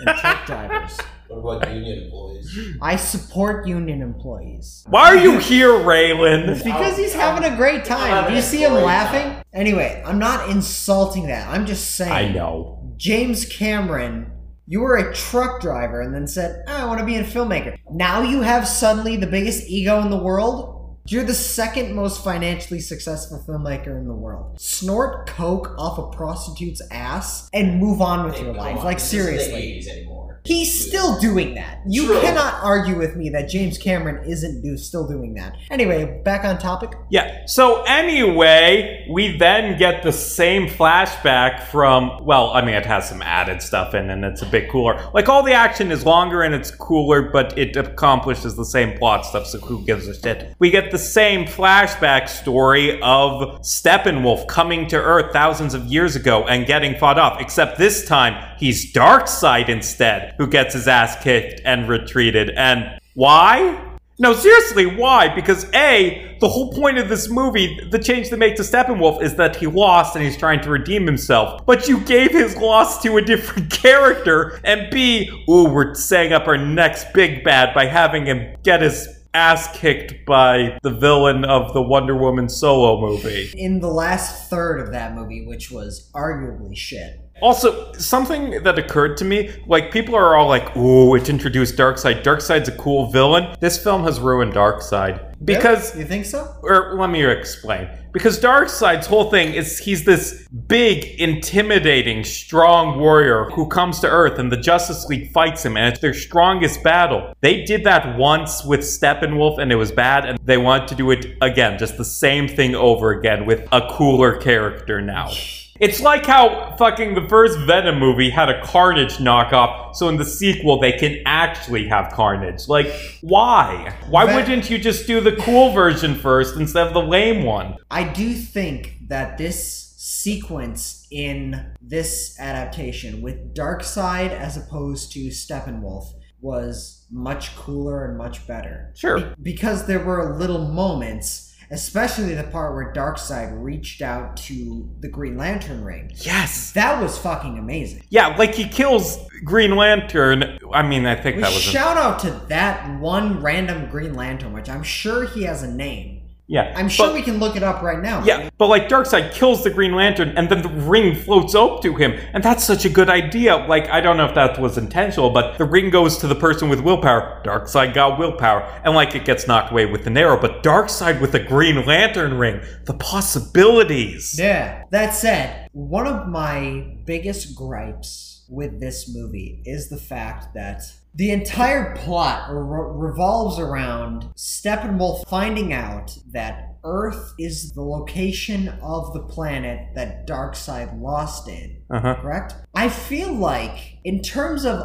and truck drivers. What about union employees? I support union employees. Why are you here, Raylan? Because he's having a great time. having You see him laughing? Anyway, I'm not insulting that. I'm just saying. I know. James Cameron, you were a truck driver and then said, "Oh, I want to be a filmmaker. Now you have suddenly the biggest ego in the world. You're the second most financially successful filmmaker in the world. Snort coke off a prostitute's ass and move on with Hey, your come life. on, Like this isn't seriously. the 80s anymore. He's still doing that. You True. cannot argue with me that James Cameron isn't do, still doing that. Anyway, back on topic. Yeah. So anyway, we then get the same flashback from well, I mean it has some added stuff in and it's a bit cooler. Like all the action is longer and it's cooler, but it accomplishes the same plot stuff, so who gives a shit? We get the same flashback story of Steppenwolf coming to Earth thousands of years ago and getting fought off, except this time he's Darkseid instead, who gets his ass kicked and retreated. And why? No, seriously, why? Because A, the whole point of this movie, the change they make to Steppenwolf is that he lost and he's trying to redeem himself. But you gave his loss to a different character. And B, ooh, we're setting up our next big bad by having him get his ass kicked by the villain of the Wonder Woman solo movie. In the last third of that movie, which was arguably shit. Also, something that occurred to me, like people are all like, "Ooh, it introduced Darkseid. Darkseid's a cool villain." This film has ruined Darkseid because you think so? or let me explain. Because Darkseid's whole thing is he's this big, intimidating, strong warrior who comes to Earth and the Justice League fights him and it's their strongest battle. They did that once with Steppenwolf and it was bad and they want to do it again, just the same thing over again with a cooler character now. It's like how fucking the first Venom movie had a Carnage knockoff, so in the sequel they can actually have Carnage. Like, why? Why Ven- wouldn't you just do the cool version first instead of the lame one? I do think that this sequence in this adaptation with Darkseid as opposed to Steppenwolf was much cooler and much better. Sure. Be- because there were little moments, especially the part where Darkseid reached out to the Green Lantern ring. Yes. That was fucking amazing. Yeah, like he kills Green Lantern. I mean, I think We that was. a- shout out to that one random Green Lantern, which I'm sure he has a name. Yeah, I'm sure but- we can look it up right now. Yeah, but like Darkseid kills the Green Lantern and then the ring floats up to him. And that's such a good idea. Like, I don't know if that was intentional, but the ring goes to the person with willpower. Darkseid got willpower. And like it gets knocked away with an arrow, but Darkseid with the Green Lantern ring. The possibilities. Yeah. That said, one of my biggest gripes with this movie is the fact that the entire plot re- revolves around Steppenwolf finding out that Earth is the location of the planet that Darkseid lost in. Uh-huh. Correct? I feel like, in terms of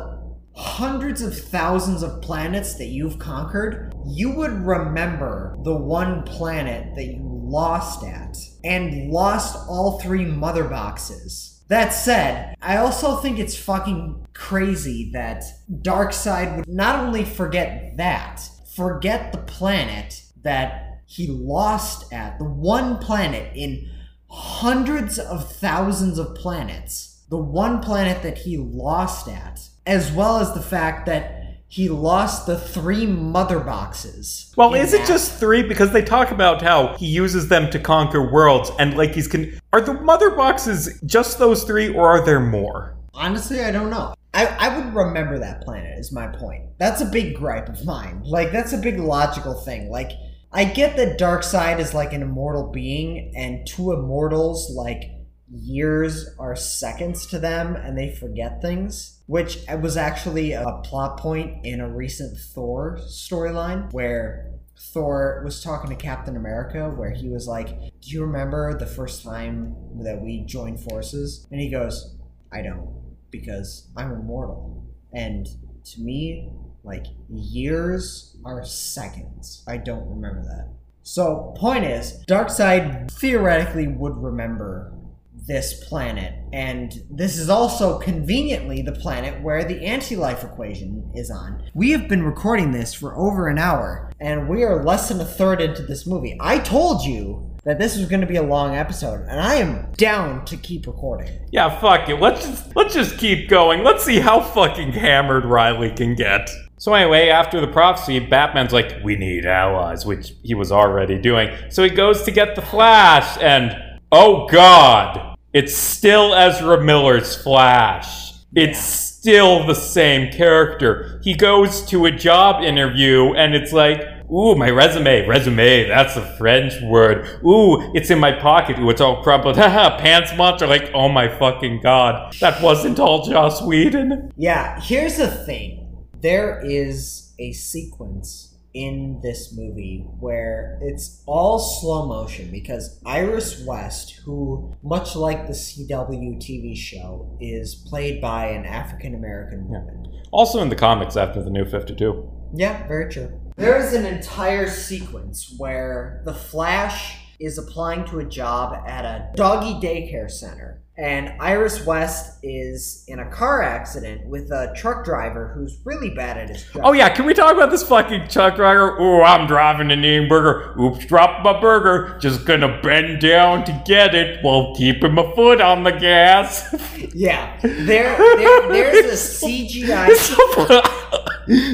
hundreds of thousands of planets that you've conquered, you would remember the one planet that you lost at and lost all three mother boxes. That said, I also think it's fucking crazy that Darkseid would not only forget that, forget the planet that he lost at, the one planet in hundreds of thousands of planets, the one planet that he lost at, as well as the fact that he lost the three mother boxes. Well, is it just three? Because they talk about how he uses them to conquer worlds, and like he's con- are the mother boxes just those three, or are there more? Honestly, I don't know. I, I would remember that planet, is my point. That's a big gripe of mine. Like, that's a big logical thing. Like, I get that Darkseid is like an immortal being, and two immortals, like, years are seconds to them, and they forget things. Which was actually a plot point in a recent Thor storyline where Thor was talking to Captain America, where he was like, Do you remember the first time that we joined forces? And he goes, I don't, because I'm immortal. And to me, like, years are seconds. I don't remember that. So, point is, Darkseid theoretically would remember this planet, and this is also conveniently the planet where the anti life equation is on. We have been recording this for over an hour, and we are less than a third into this movie. I told you that this was going to be a long episode, and I am down to keep recording. Yeah, fuck it. Let's just let's just keep going. Let's see how fucking hammered Riley can get. So anyway, after the prophecy, Batman's like, "We need allies," which he was already doing. So he goes to get the Flash, and oh god, it's still Ezra Miller's Flash. It's still the same character. He goes to a job interview, and it's like, Ooh, my resume. Resume, that's a French word. Ooh, it's in my pocket. Ooh, it's all crumpled. Haha, pants monster. Like, oh my fucking god. That wasn't all Joss Whedon. Yeah, here's the thing. There is a sequence in this movie where it's all slow motion because Iris West, who, much like the CW TV show, is played by an African American woman. Also in the comics after the New 52. Yeah, very true. There is an entire sequence where the Flash is applying to a job at a doggy daycare center. And Iris West is in a car accident with a truck driver who's really bad at his job. Oh yeah, can we talk about this fucking truck driver? Ooh, I'm driving an eating burger. Oops, dropped my burger. Just gonna bend down to get it while keeping my foot on the gas. Yeah, there, there there's a CGI. So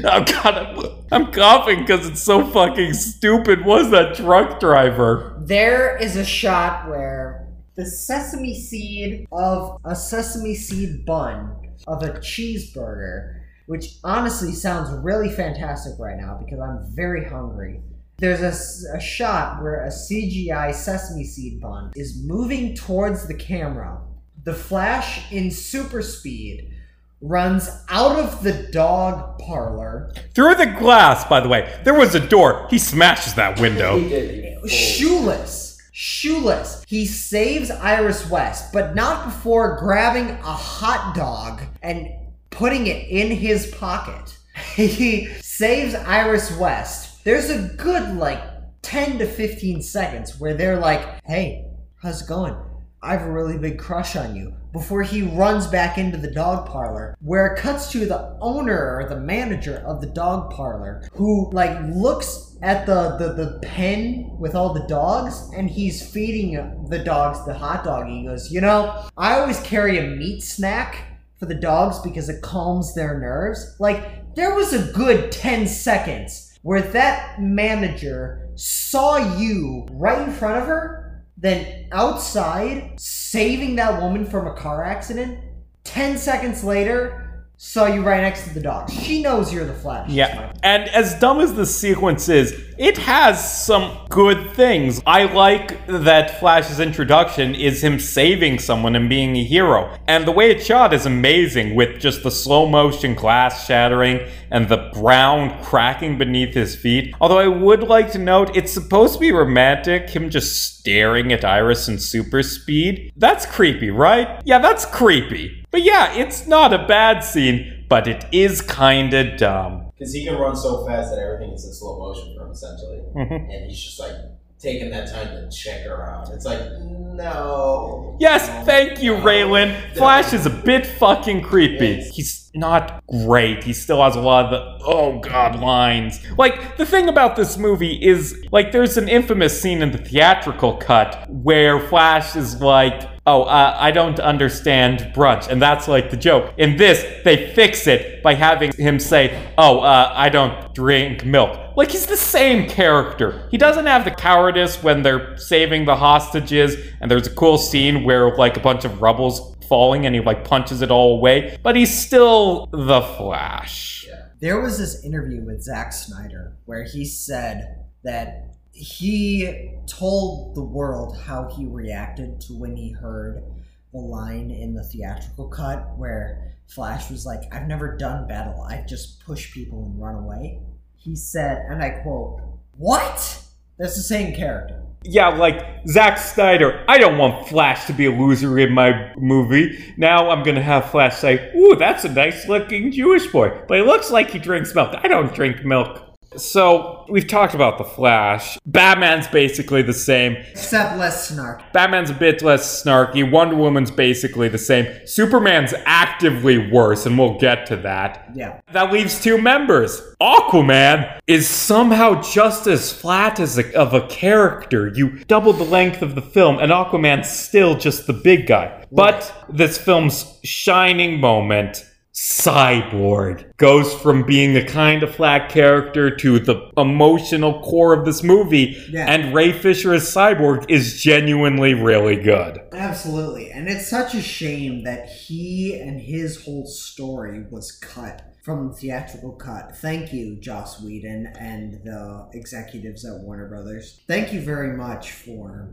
I'm, God, I'm, I'm coughing because it's so fucking stupid. Was that truck driver? There is a shot where the sesame seed of a sesame seed bun of a cheeseburger, which honestly sounds really fantastic right now because I'm very hungry. There's a shot where a CGI sesame seed bun is moving towards the camera. The Flash in super speed runs out of the dog parlor Through the glass, by the way. There was a door. He smashes that window. He did. He fully- shoeless. Shoeless. He saves Iris West, but not before grabbing a hot dog and putting it in his pocket. He saves Iris West. There's a good like 10 to 15 seconds where they're like, hey, how's it going? I have a really big crush on you. Before he runs back into the dog parlor, where it cuts to the owner or the manager of the dog parlor, who like looks at the, the, the pen with all the dogs and he's feeding the dogs the hot dog. He goes, You know, I always carry a meat snack for the dogs because it calms their nerves. Like, there was a good 10 seconds where that manager saw you right in front of her, then outside saving that woman from a car accident. 10 seconds later, saw you right next to the dog. She knows you're the Flash. Yeah, and as dumb as the sequence is, it has some good things. I like that Flash's introduction is him saving someone and being a hero. And the way it's shot is amazing with just the slow motion glass shattering and the ground cracking beneath his feet. Although I would like to note, it's supposed to be romantic, him just staring at Iris in super speed. That's creepy, right? Yeah, that's creepy. But yeah, it's not a bad scene, but it is kinda dumb. Because he can run so fast that everything is in slow motion for him, essentially. Mhm. And he's just like taking that time to check around. It's like, no. Yes, no, thank you, no. Raylan. Flash is a bit fucking creepy. He's not great. He still has a lot of the oh god lines. Like the thing about this movie is like there's an infamous scene in the theatrical cut where Flash is like, "Oh, uh, I don't understand brunch," and that's like the joke. In this, they fix it by having him say, "Oh, uh, I don't drink milk." Like he's the same character. He doesn't have the cowardice when they're saving the hostages, and there's a cool scene where like a bunch of rubble's falling and he like punches it all away, but he's still the Flash. There was this interview with Zack Snyder where he said that he told the world how he reacted to when he heard the line in the theatrical cut where Flash was like, I've never done battle, I've just pushed people and run away. He said, and I quote, What? That's the same character. Yeah, like Zack Snyder, I don't want Flash to be a loser in my movie. Now I'm gonna have Flash say, Ooh, that's a nice looking Jewish boy, but he looks like he drinks milk. I don't drink milk. So, we've talked about the Flash. Batman's basically the same. Except less snark. Batman's a bit less snarky. Wonder Woman's basically the same. Superman's actively worse, and we'll get to that. Yeah. That leaves two members. Aquaman is somehow just as flat as a, of a character. You double the length of the film, and Aquaman's still just the big guy. But this film's shining moment Cyborg goes from being a kind of flat character to the emotional core of this movie, Yeah. and Ray Fisher as Cyborg is genuinely really good. Absolutely. And it's such a shame that he and his whole story was cut from the theatrical cut. Thank you, Joss Whedon and the executives at Warner Brothers. Thank you very much for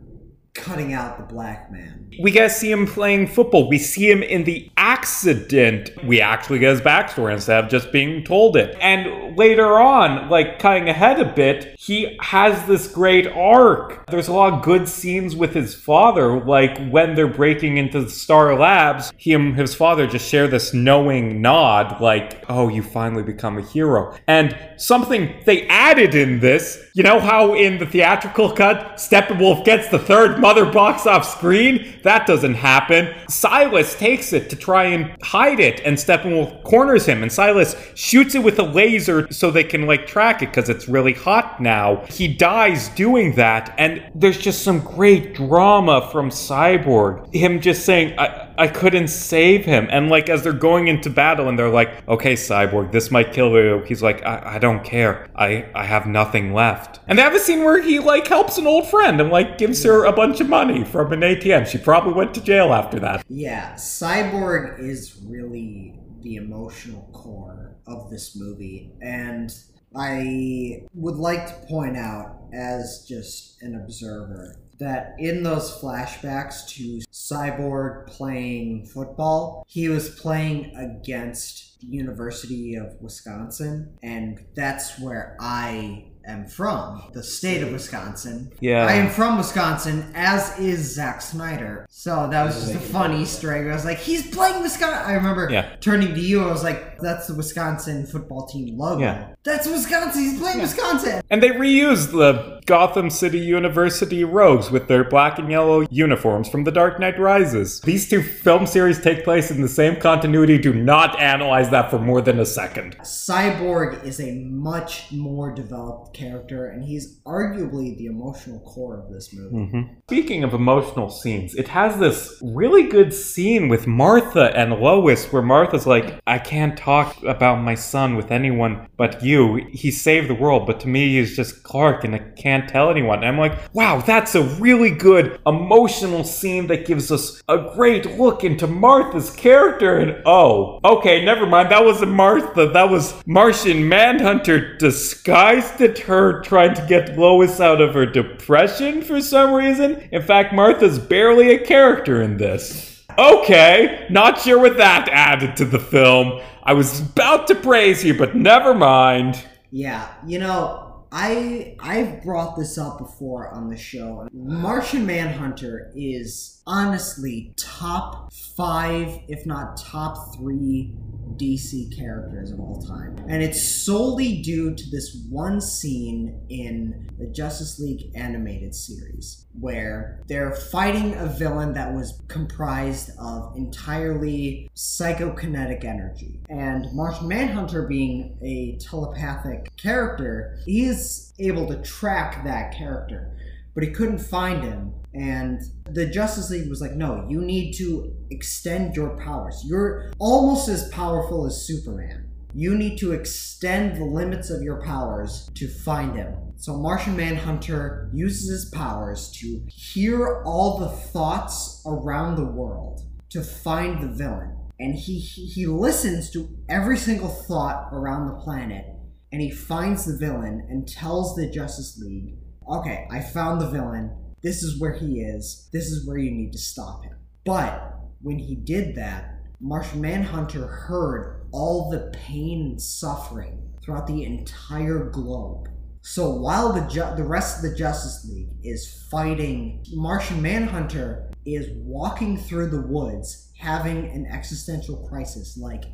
cutting out the black man. We get to see him playing football. We see him in the accident. We actually get his backstory instead of just being told it. And later on, like cutting ahead a bit, he has this great arc. There's a lot of good scenes with his father, like when they're breaking into the Star Labs, he and his father just share this knowing nod, like, oh, you finally become a hero. And something they added in this, you know how in the theatrical cut, Steppenwolf gets the third mother box off screen? That doesn't happen. Silas takes it to try and hide it, and Steppenwolf corners him, and Silas shoots it with a laser so they can like track it because it's really hot now. He dies doing that, and there's just some great drama from Cyborg. Him just saying, I, I couldn't save him. And like as they're going into battle and they're like, okay, Cyborg, this might kill you. He's like, I, I don't care. I, I have nothing left. And they have a scene where he like helps an old friend and like gives her a bunch of money from an ATM. She probably went to jail after that. Yeah, Cyborg is really the emotional core of this movie. And I would like to point out, as just an observer, that in those flashbacks to Cyborg playing football, he was playing against the University of Wisconsin, and that's where I am from, the state of Wisconsin. Yeah. I am from Wisconsin, as is Zack Snyder. So that was just a fun Easter egg. I was like, he's playing Wisconsin. I remember Yeah. turning to you, I was like, that's the Wisconsin football team logo. Yeah. That's Wisconsin. He's playing Wisconsin. And they reused the Gotham City University Rogues with their black and yellow uniforms from The Dark Knight Rises. These two film series take place in the same continuity. Do not analyze that for more than a second. Cyborg is a much more developed character, and he's arguably the emotional core of this movie. Mm-hmm. Speaking of emotional scenes, it has this really good scene with Martha and Lois where Martha's like, I can't talk about my son with anyone but you. He saved the world, but to me, he's just Clark and I can't tell anyone. And I'm like, wow, that's a really good emotional scene that gives us a great look into Martha's character. And oh, okay, never mind. That wasn't Martha. That was Martian Manhunter disguised as her trying to get Lois out of her depression for some reason. In fact, Martha's barely a character in this. Okay, not sure what that added to the film. I was about to praise you, but never mind. Yeah, you know, I I've brought this up before on the show. Martian Manhunter is honestly top five, if not top three DC characters of all time. And it's solely due to this one scene in the Justice League animated series where they're fighting a villain that was comprised of entirely psychokinetic energy. And Martian Manhunter, being a telepathic character, he is able to track that character. But he couldn't find him. And the Justice League was like, no, you need to extend your powers. You're almost as powerful as Superman. You need to extend the limits of your powers to find him. So Martian Manhunter uses his powers to hear all the thoughts around the world to find the villain. And he, he, he listens to every single thought around the planet and he finds the villain and tells the Justice League, okay, I found the villain. This is where he is. This is where you need to stop him. But when he did that, Martian Manhunter heard all the pain and suffering throughout the entire globe. So while the ju- the rest of the Justice League is fighting, Martian Manhunter is walking through the woods having an existential crisis like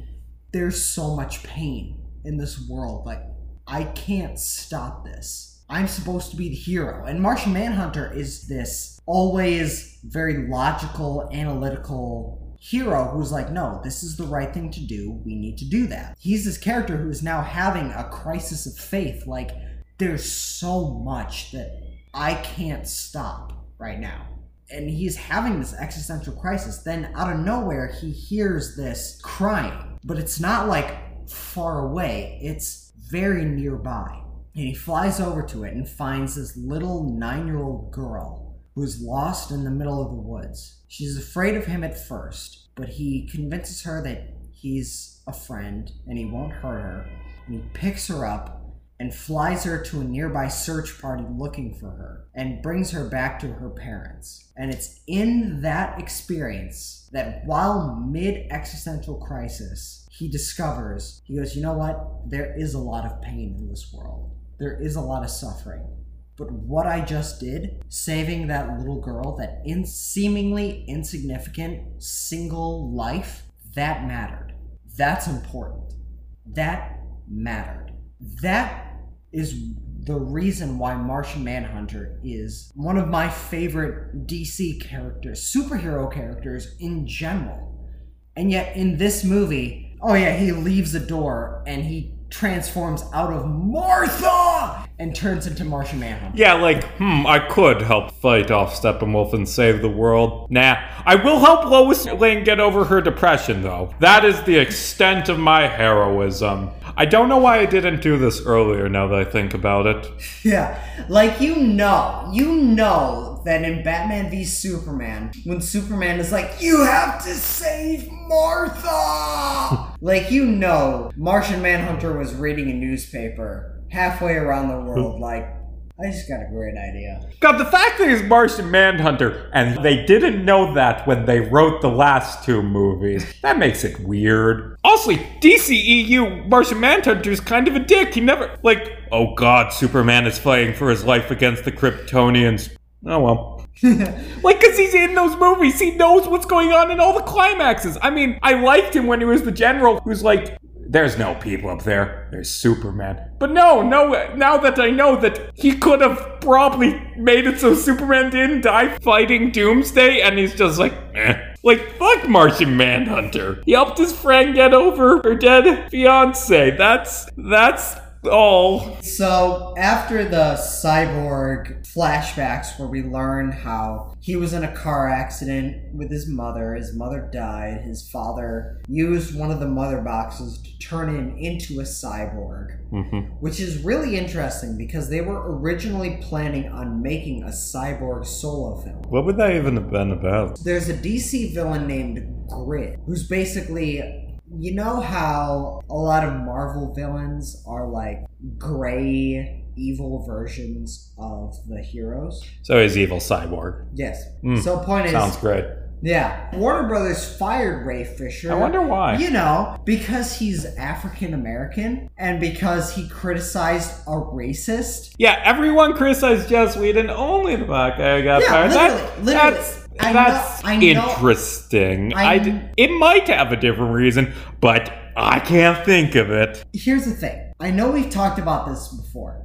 there's so much pain in this world like I can't stop this. I'm supposed to be the hero. And Martian Manhunter is this always very logical, analytical hero who's like, no, this is the right thing to do. We need to do that. He's this character who is now having a crisis of faith. Like, there's so much that I can't stop right now. and he's having this existential crisis. Then out of nowhere, he hears this crying, but it's not like far away, it's very nearby. And he flies over to it and finds this little nine year old girl who's lost in the middle of the woods. She's afraid of him at first, but he convinces her that he's a friend and he won't hurt her. And he picks her up and flies her to a nearby search party looking for her and brings her back to her parents. And it's in that experience that while mid existential crisis, he discovers, he goes, you know what? There is a lot of pain in this world. There is a lot of suffering. But what I just did, saving that little girl, that in seemingly insignificant single life, that mattered. That's important. That mattered. That is the reason why Martian Manhunter is one of my favorite DC characters, superhero characters in general. And yet in this movie, oh yeah, he leaves the door and he transforms out of Martha and turns into Martian Manhunter. Yeah, like, hmm, I could help fight off Steppenwolf and save the world. Nah, I will help Lois Lane get over her depression, though. That is the extent of my heroism. I don't know why I didn't do this earlier now that I think about it. Yeah, like you know, you know that in Batman v Superman, when Superman is like, "You have to save Martha," like you know, Martian Manhunter was reading a newspaper halfway around the world, like. I just got a great idea. God, the fact that he's Martian Manhunter, and they didn't know that when they wrote the last two movies, that makes it weird. Also, DCEU Martian Manhunter is kind of a dick. He never, like, oh god, Superman is fighting for his life against the Kryptonians. Oh well. like, because he's in those movies, he knows what's going on in all the climaxes. I mean, I liked him when he was the general who's like, there's no people up there. There's Superman. But no, no, now that I know that he could have probably made it so Superman didn't die fighting Doomsday, and he's just like, eh. Like, fuck Martian Manhunter. He helped his friend get over her dead fiance. That's, that's all. So, after the cyborg flashbacks where we learn how he was in a car accident with his mother, his mother died, his father used one of the mother boxes to turn him into a cyborg, Mm-hmm. which is really interesting because they were originally planning on making a cyborg solo film. What would that even have been about? There's a DC villain named Grid, who's basically. You know how a lot of Marvel villains are like gray, evil versions of the heroes? So he's evil cyborg. Yes. Hmm. So, point is. Sounds great. Yeah. Warner Brothers fired Ray Fisher. I wonder why. You know, because he's African American and because he criticized a racist. Yeah, everyone criticized Joss Whedon. Only the black guy got Yeah, fired. literally, That- literally. That's I know- that's I interesting. I I it might have a different reason, but I can't think of it. Here's the thing. I know we've talked about this before,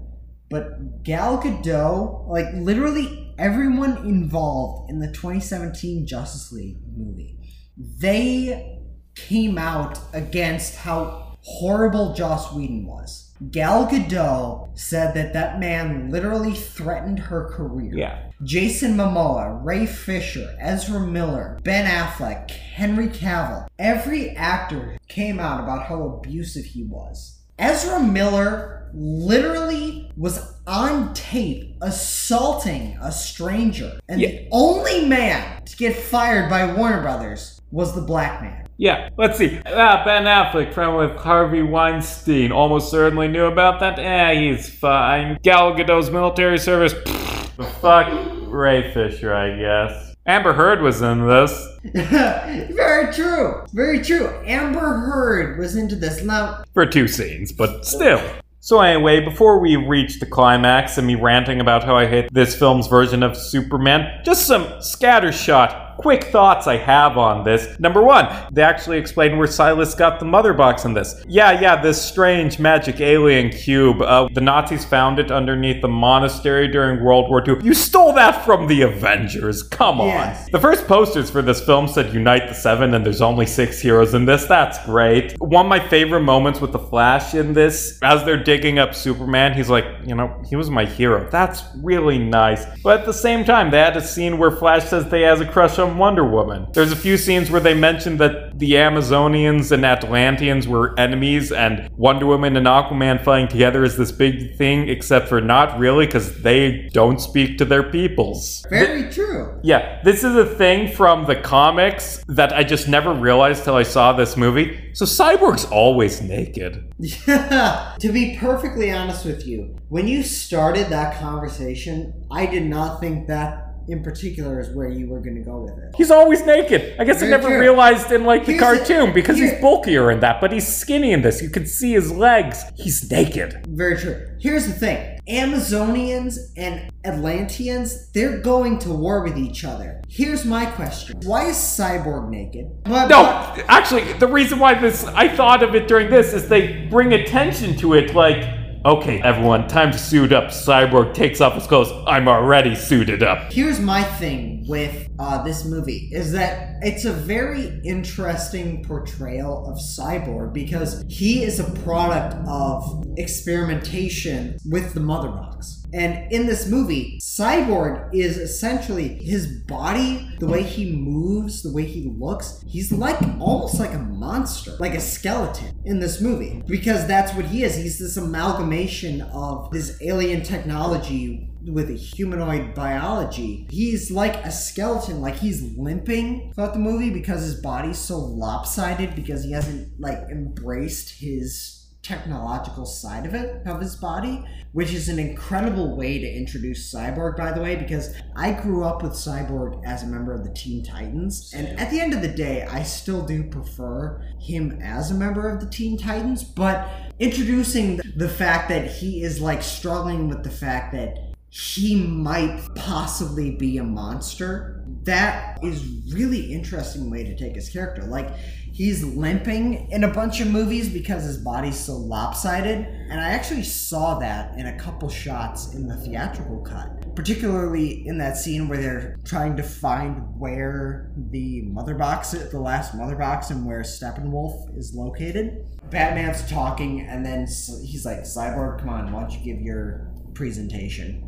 but Gal Gadot, like literally everyone involved in the 2017 Justice League movie, they came out against how horrible Joss Whedon was. Gal Gadot said that that man literally threatened her career. Yeah. Jason Momoa, Ray Fisher, Ezra Miller, Ben Affleck, Henry Cavill. Every actor came out about how abusive he was. Ezra Miller literally was on tape assaulting a stranger. And Yeah. the only man to get fired by Warner Brothers was the black man. Yeah, let's see. Ah, Ben Affleck, friend with Harvey Weinstein, almost certainly knew about that. Eh, he's fine. Gal Gadot's military service. Pfft, fuck Ray Fisher, I guess. Amber Heard was in this. Very true. Very true. Amber Heard was into this. Now, for two scenes, but still. So anyway, before we reach the climax and me ranting about how I hate this film's version of Superman, just some scattershot quick thoughts I have on this. Number one, they actually explain where Silas got the mother box in this. Yeah, yeah, this strange magic alien cube. Uh, the Nazis found it underneath the monastery during World War II. You stole that from the Avengers. Come on. Yes. The first posters for this film said Unite the Seven, and there's only six heroes in this. That's great. One of my favorite moments with the Flash in this, as they're digging up Superman, he's like, you know, he was my hero. That's really nice. But at the same time, they had a scene where Flash says they has a crush on Wonder Woman. There's a few scenes where they mentioned that the Amazonians and Atlanteans were enemies, and Wonder Woman and Aquaman fighting together is this big thing, except for not really, because they don't speak to their peoples. Very true. Yeah, this is a thing from the comics that I just never realized till I saw this movie. So Cyborg's always naked. Yeah. to be perfectly honest with you, when you started that conversation, I did not think that in particular is where you were going to go with it. He's always naked. I guess I never true. realized in like the Here's the- cartoon because he's bulkier in that, but he's skinny in this. You can see his legs. He's naked. Very true. Here's the thing Amazonians and Atlanteans, they're going to war with each other. Here's my question Why is Cyborg naked? No, but- actually, the reason why this I thought of it during this is they bring attention to it like, okay, everyone, time to suit up. Cyborg takes off his clothes. I'm already suited up. Here's my thing with uh, this movie is that it's a very interesting portrayal of Cyborg because he is a product of experimentation with the mother box. And in this movie, Cyborg is essentially his body, the way he moves, the way he looks. He's like almost like a monster, like a skeleton in this movie because that's what he is. He's this amalgamation of this alien technology with a humanoid biology. He's like a skeleton, like he's limping throughout the movie because his body's so lopsided because he hasn't like embraced his technological side of it of his body, which is an incredible way to introduce Cyborg by the way because I grew up with Cyborg as a member of the Teen Titans and at the end of the day I still do prefer him as a member of the Teen Titans, but introducing the fact that he is like struggling with the fact that he might possibly be a monster. That is really interesting way to take his character. Like he's limping in a bunch of movies because his body's so lopsided, and I actually saw that in a couple shots in the theatrical cut. Particularly in that scene where they're trying to find where the mother box the last mother box, and where Steppenwolf is located. Batman's talking, and then he's like, "Cyborg, come on, why don't you give your presentation?"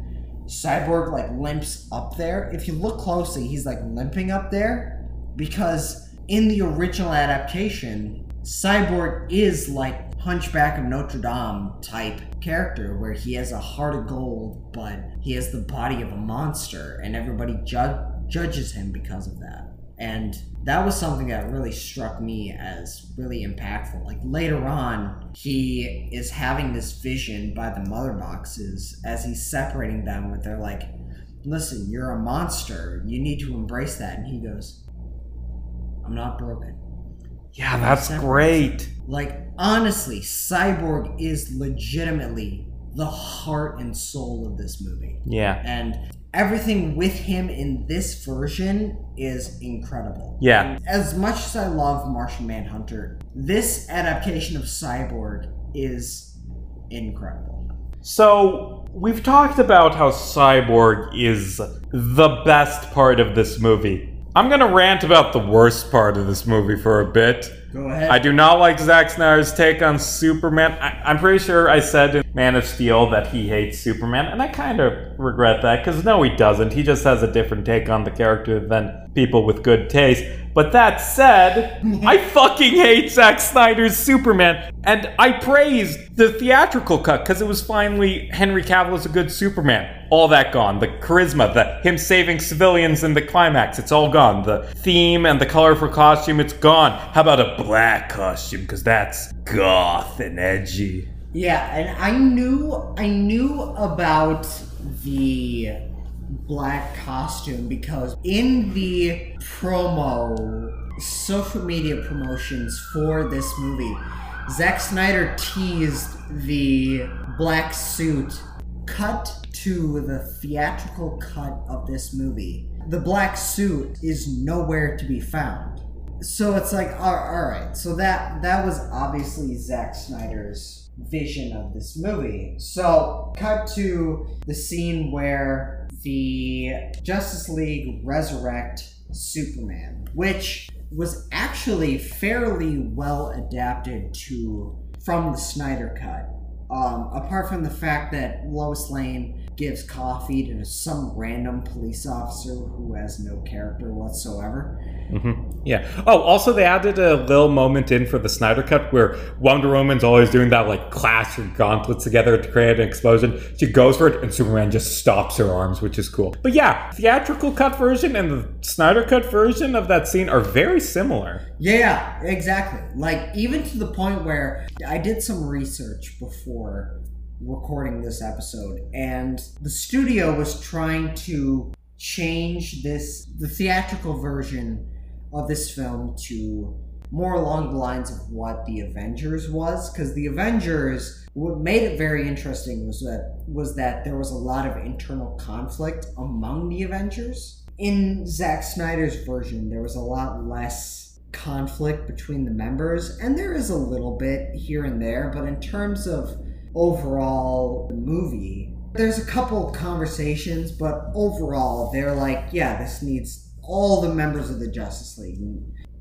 Cyborg like limps up there. If you look closely, he's like limping up there because in the original adaptation, Cyborg is like Hunchback of Notre Dame type character where he has a heart of gold, but he has the body of a monster, and everybody ju- judges him because of that. And that was something that really struck me as really impactful. Like later on, he is having this vision by the mother boxes as he's separating them, where they're like, listen, you're a monster. You need to embrace that. And he goes, I'm not broken. Yeah, that's great. Like, honestly, Cyborg is legitimately the heart and soul of this movie. Yeah. And everything with him in this version is incredible. Yeah. As much as I love Martian Manhunter, this adaptation of Cyborg is incredible. So, we've talked about how Cyborg is the best part of this movie. I'm gonna rant about the worst part of this movie for a bit. Go ahead. I do not like Zack Snyder's take on Superman. I, I'm pretty sure I said in Man of Steel that he hates Superman, and I kind of regret that because no, he doesn't. He just has a different take on the character than people with good taste. But that said, I fucking hate Zack Snyder's Superman, and I praised the theatrical cut because it was finally Henry Cavill as a good Superman. All that gone. The charisma, the him saving civilians in the climax, it's all gone. The theme and the colorful costume, it's gone. How about a black costume? Because that's goth and edgy. Yeah, and I knew I knew about the black costume because in the promo social media promotions for this movie, Zack Snyder teased the black suit cut to the theatrical cut of this movie. the black suit is nowhere to be found. So it's like, all right. So that that was obviously Zack Snyder's vision of this movie. So cut to the scene where the Justice League resurrect Superman, which was actually fairly well adapted to from the Snyder cut. Um, apart from the fact that Lois Lane gives coffee to some random police officer who has no character whatsoever. hmm Yeah. Oh, also they added a little moment in for the Snyder Cut where Wonder Woman's always doing that like clash her gauntlets together to create an explosion. She goes for it, and Superman just stops her arms, which is cool. But yeah, theatrical cut version and the Snyder Cut version of that scene are very similar. Yeah, exactly. Like even to the point where I did some research before recording this episode and the studio was trying to change this the theatrical version of this film to more along the lines of what the Avengers was because the Avengers what made it very interesting was that was that there was a lot of internal conflict among the Avengers. In Zack Snyder's version, there was a lot less conflict between the members, and there is a little bit here and there, but in terms of overall movie, there's a couple conversations, but overall, they're like, yeah, this needs all the members of the Justice League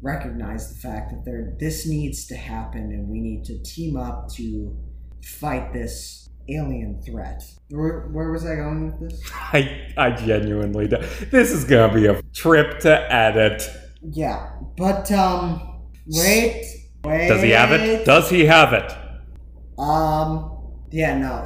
recognize the fact that there this needs to happen and we need to team up to fight this alien threat. Where, where was I going with this? I I genuinely do. This is gonna be a trip to edit. Yeah, but um, wait, wait. Does he have it? Does he have it? Um, yeah, no.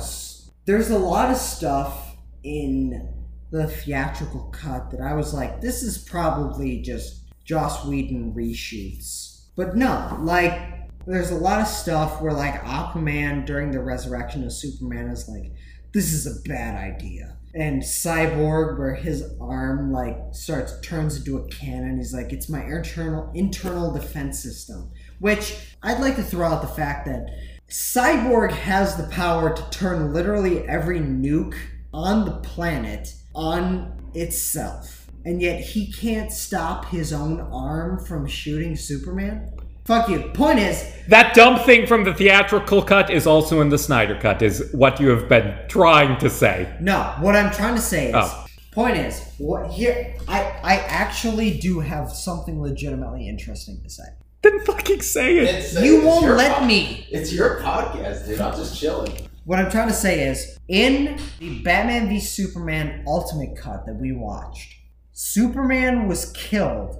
There's a lot of stuff in the theatrical cut that I was like, this is probably just Joss Whedon reshoots. But no, like, there's a lot of stuff where, like, Aquaman during the resurrection of Superman is like, this is a bad idea. And Cyborg, where his arm like starts turns into a cannon, he's like, "It's my internal internal defense system." Which I'd like to throw out the fact that Cyborg has the power to turn literally every nuke on the planet on itself. And yet he can't stop his own arm from shooting Superman? Fuck you. Point is, That dumb thing from the theatrical cut is also in the Snyder cut, is what you have been trying to say. no, what I'm trying to say is Oh. point is, what here I I actually do have something legitimately interesting to say. Then fucking say it. It's- You it's won't let pod- me. It's your podcast, dude. I'm just chilling. What I'm trying to say is, in the Batman v Superman Ultimate Cut that we watched, Superman was killed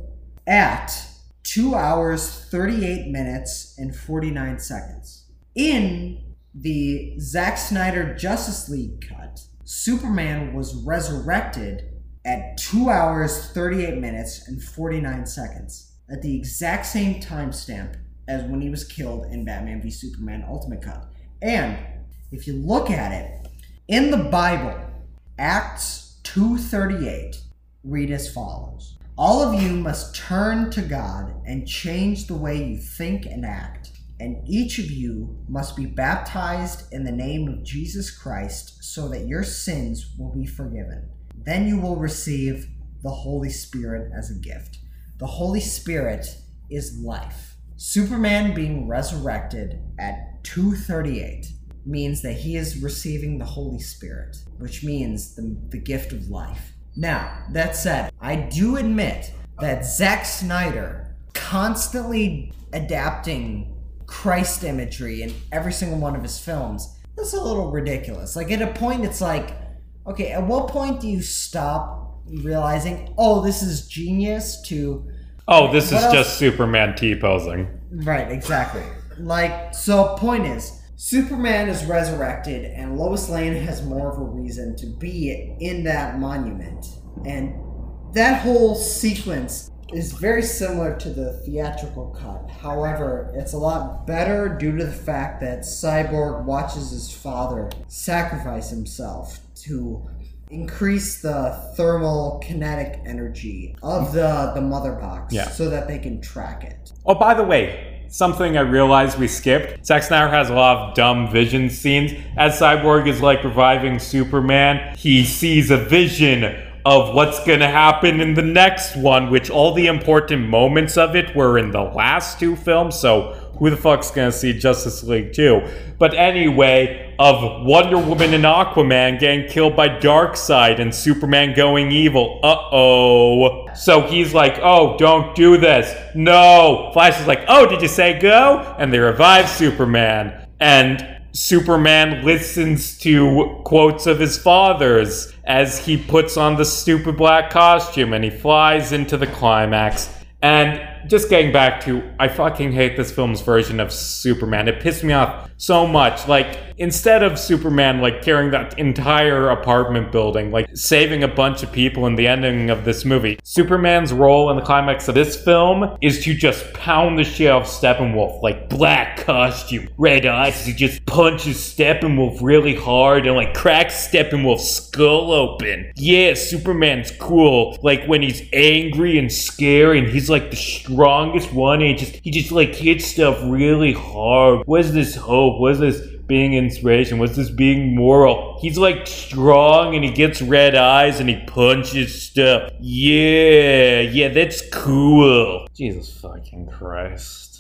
at 2 hours, 38 minutes, and 49 seconds. In the Zack Snyder Justice League cut, Superman was resurrected at 2 hours, 38 minutes, and 49 seconds, at the exact same timestamp as when he was killed in Batman v Superman Ultimate Cut. And if you look at it in the bible acts 238 read as follows. All of you must turn to god and change the way you think and act and each of you must be baptized in the name of jesus christ so that your sins will be forgiven. Then you will receive the holy spirit as a gift. The holy spirit is life. Superman being resurrected at 238 means that he is receiving the Holy Spirit, which means the, the gift of life. Now, that said, I do admit that Zack Snyder constantly adapting Christ imagery in every single one of his films is a little ridiculous. Like, at a point, it's like, okay, at what point do you stop realizing, oh, this is genius, to Oh, this is else? just Superman T posing. Right, exactly. Like, so point is, Superman is resurrected, and Lois Lane has more of a reason to be in that monument. And that whole sequence is very similar to the theatrical cut. However, it's a lot better due to the fact that Cyborg watches his father sacrifice himself to increase the thermal kinetic energy of the, the mother box Yeah. so that they can track it. Oh, by the way, something I realized we skipped. Zack Snyder has a lot of dumb vision scenes. As Cyborg is like reviving Superman, he sees a vision of what's gonna happen in the next one, which all the important moments of it were in the last two films, so who the fuck's gonna see Justice League 2? But anyway, of Wonder Woman and Aquaman getting killed by Darkseid and Superman going evil. Uh oh. So he's like, oh, don't do this. No. Flash is like, oh, did you say go? And they revive Superman. And Superman listens to quotes of his father's as he puts on the stupid black costume and he flies into the climax. And just getting back to, I fucking hate this film's version of Superman. It pissed me off so much. Like, instead of Superman, like, carrying that entire apartment building, like, saving a bunch of people in the ending of this movie, Superman's role in the climax of this film is to just pound the shit out of Steppenwolf. Like, black costume, red eyes, he just punches Steppenwolf really hard and, like, cracks Steppenwolf's skull open. Yeah, Superman's cool. Like, when he's angry and scary and he's, like, the strongest one and he just, he just, like, hits stuff really hard. What's this hope? What's this being inspiration? What's this being moral? He's like strong and he gets red eyes and he punches stuff. Yeah, yeah, that's cool. Jesus fucking Christ.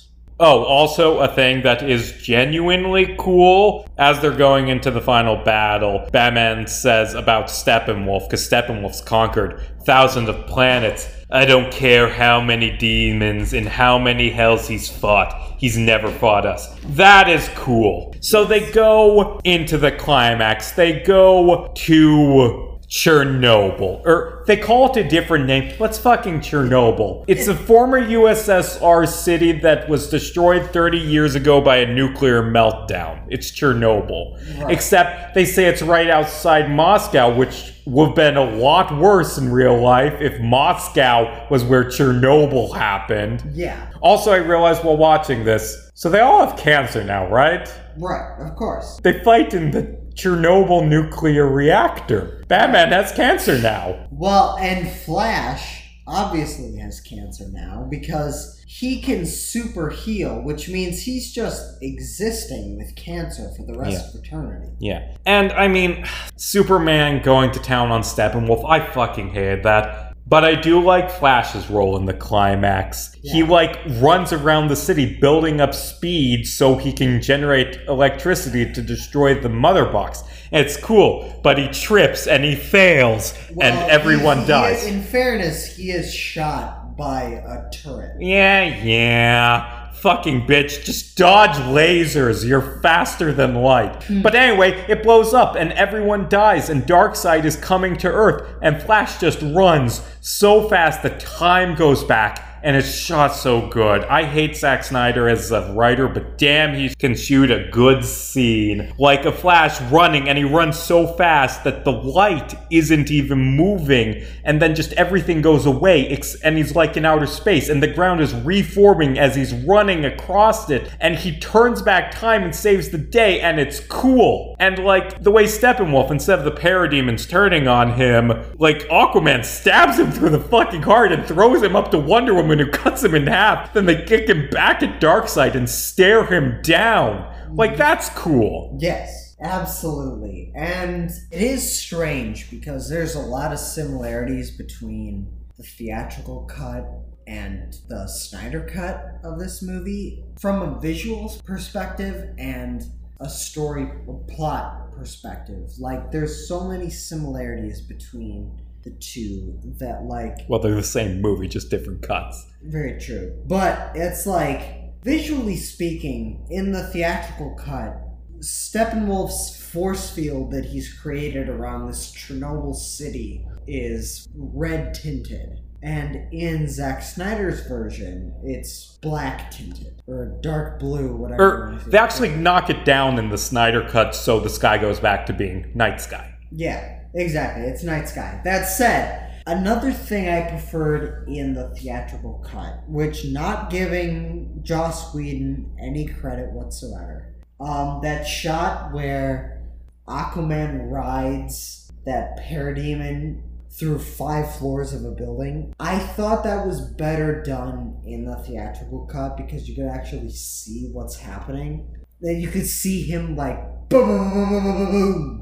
Oh, also a thing that is genuinely cool as they're going into the final battle. Batman says about Steppenwolf, because Steppenwolf's conquered thousands of planets. I don't care how many demons and how many hells he's fought. He's never fought us. That is cool. So they go into the climax. They go to Chernobyl. Or they call it a different name. What's fucking Chernobyl? It's a former USSR city that was destroyed 30 years ago by a nuclear meltdown. It's Chernobyl. Right. Except they say it's right outside Moscow, which would have been a lot worse in real life if Moscow was where Chernobyl happened. Yeah. Also, I realized while watching this, so they all have cancer now, right? Right, of course. They fight in the Chernobyl nuclear reactor. Batman has cancer now. Well, and Flash obviously has cancer now because he can super heal, which means he's just existing with cancer for the rest of eternity. Yeah. And I mean, Superman going to town on Steppenwolf, I fucking hated that. But I do like Flash's role in the climax. He like runs around the city building up speed so he can generate electricity to destroy the mother box. And it's cool, but he trips and he fails and everyone he- he- dies. in fairness, he is shot by a turret. Yeah, yeah. Fucking bitch, just dodge lasers. You're faster than light. Hmm. But anyway, it blows up and everyone dies, and Darkseid is coming to Earth, and Flash just runs so fast the time goes back. And it's shot so good. I hate Zack Snyder as a writer, but damn, he can shoot a good scene. Like a Flash running, and he runs so fast that the light isn't even moving, and then just everything goes away, and he's like in outer space, and the ground is reforming as he's running across it, and he turns back time and saves the day, and it's cool. And like the way Steppenwolf, instead of the parademons turning on him, like Aquaman stabs him through the fucking heart and throws him up to Wonder Woman, who cuts him in half. Then they kick him back at Darkseid and stare him down. Like that's cool. Yes, absolutely. And it is strange because there's a lot of similarities between the theatrical cut and the Snyder cut of this movie from a visuals perspective and a story or plot perspective. Like there's so many similarities between the two that like Well, they're the same movie, just different cuts. very true. But it's like, visually speaking, in the theatrical cut, Steppenwolf's force field that he's created around this Chernobyl city is red tinted. And in Zack Snyder's version, it's black tinted. Or dark blue, whatever. Er, or they actually knock it down in the Snyder cut so the sky goes back to being night sky. Yeah, exactly. It's night sky. That said, another thing I preferred in the theatrical cut, which not giving Joss Whedon any credit whatsoever, um, that shot where Aquaman rides that parademon through five floors of a building. I thought that was better done in the theatrical cut because you could actually see what's happening. Then you could see him like boom, boom, boom, boom, boom, boom, boom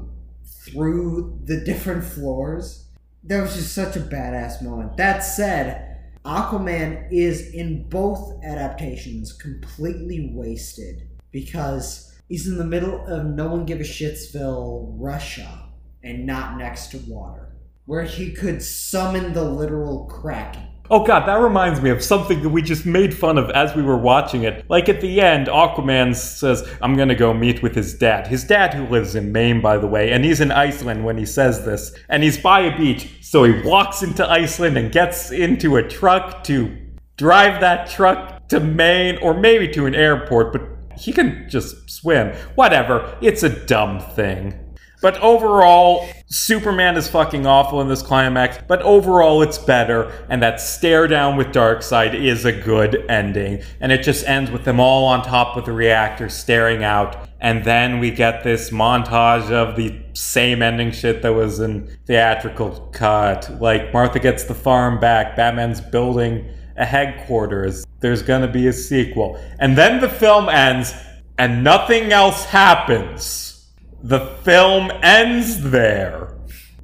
through the different floors. that was just such a badass moment. That said, Aquaman is in both adaptations completely wasted because he's in the middle of no one give a shitsville, Russia, and not next to water, where he could summon the literal kraken. Oh god, that reminds me of something that we just made fun of as we were watching it. Like at the end, Aquaman says, I'm gonna go meet with his dad. His dad, who lives in Maine, by the way, and he's in Iceland when he says this. And he's by a beach, so he walks into Iceland and gets into a truck to drive that truck to Maine, or maybe to an airport, but he can just swim. Whatever, it's a dumb thing. But overall, Superman is fucking awful in this climax, but overall it's better, and that stare down with Darkseid is a good ending. And it just ends with them all on top of the reactor staring out, and then we get this montage of the same ending shit that was in theatrical cut. Like Martha gets the farm back, Batman's building a headquarters, there's gonna be a sequel. And then the film ends, and nothing else happens. The film ends there.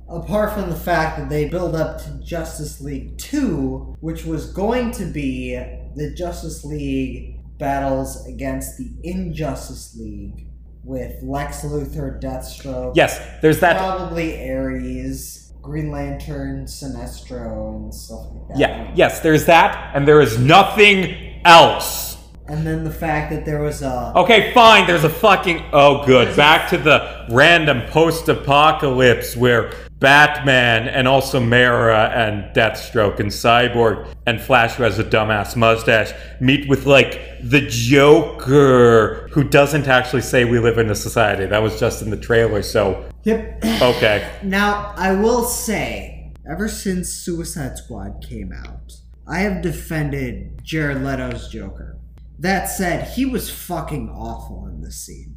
Apart from the fact that they build up to Justice League 2, which was going to be the Justice League battles against the Injustice League with Lex Luthor, Deathstroke, Yes, there's that. probably Ares, Green Lantern, Sinestro, and stuff like that. Yeah, yes, there's that, and there is nothing else. And then the fact that there was a Okay, fine. There's a fucking. Oh, good. Back to the random post apocalypse where Batman and also Mera and Deathstroke and Cyborg and Flash, who has a dumbass mustache, meet with like the Joker, who doesn't actually say we live in a society. That was just in the trailer, so. Yep. Okay. Now, I will say, ever since Suicide Squad came out, I have defended Jared Leto's Joker. That said, he was fucking awful in this scene.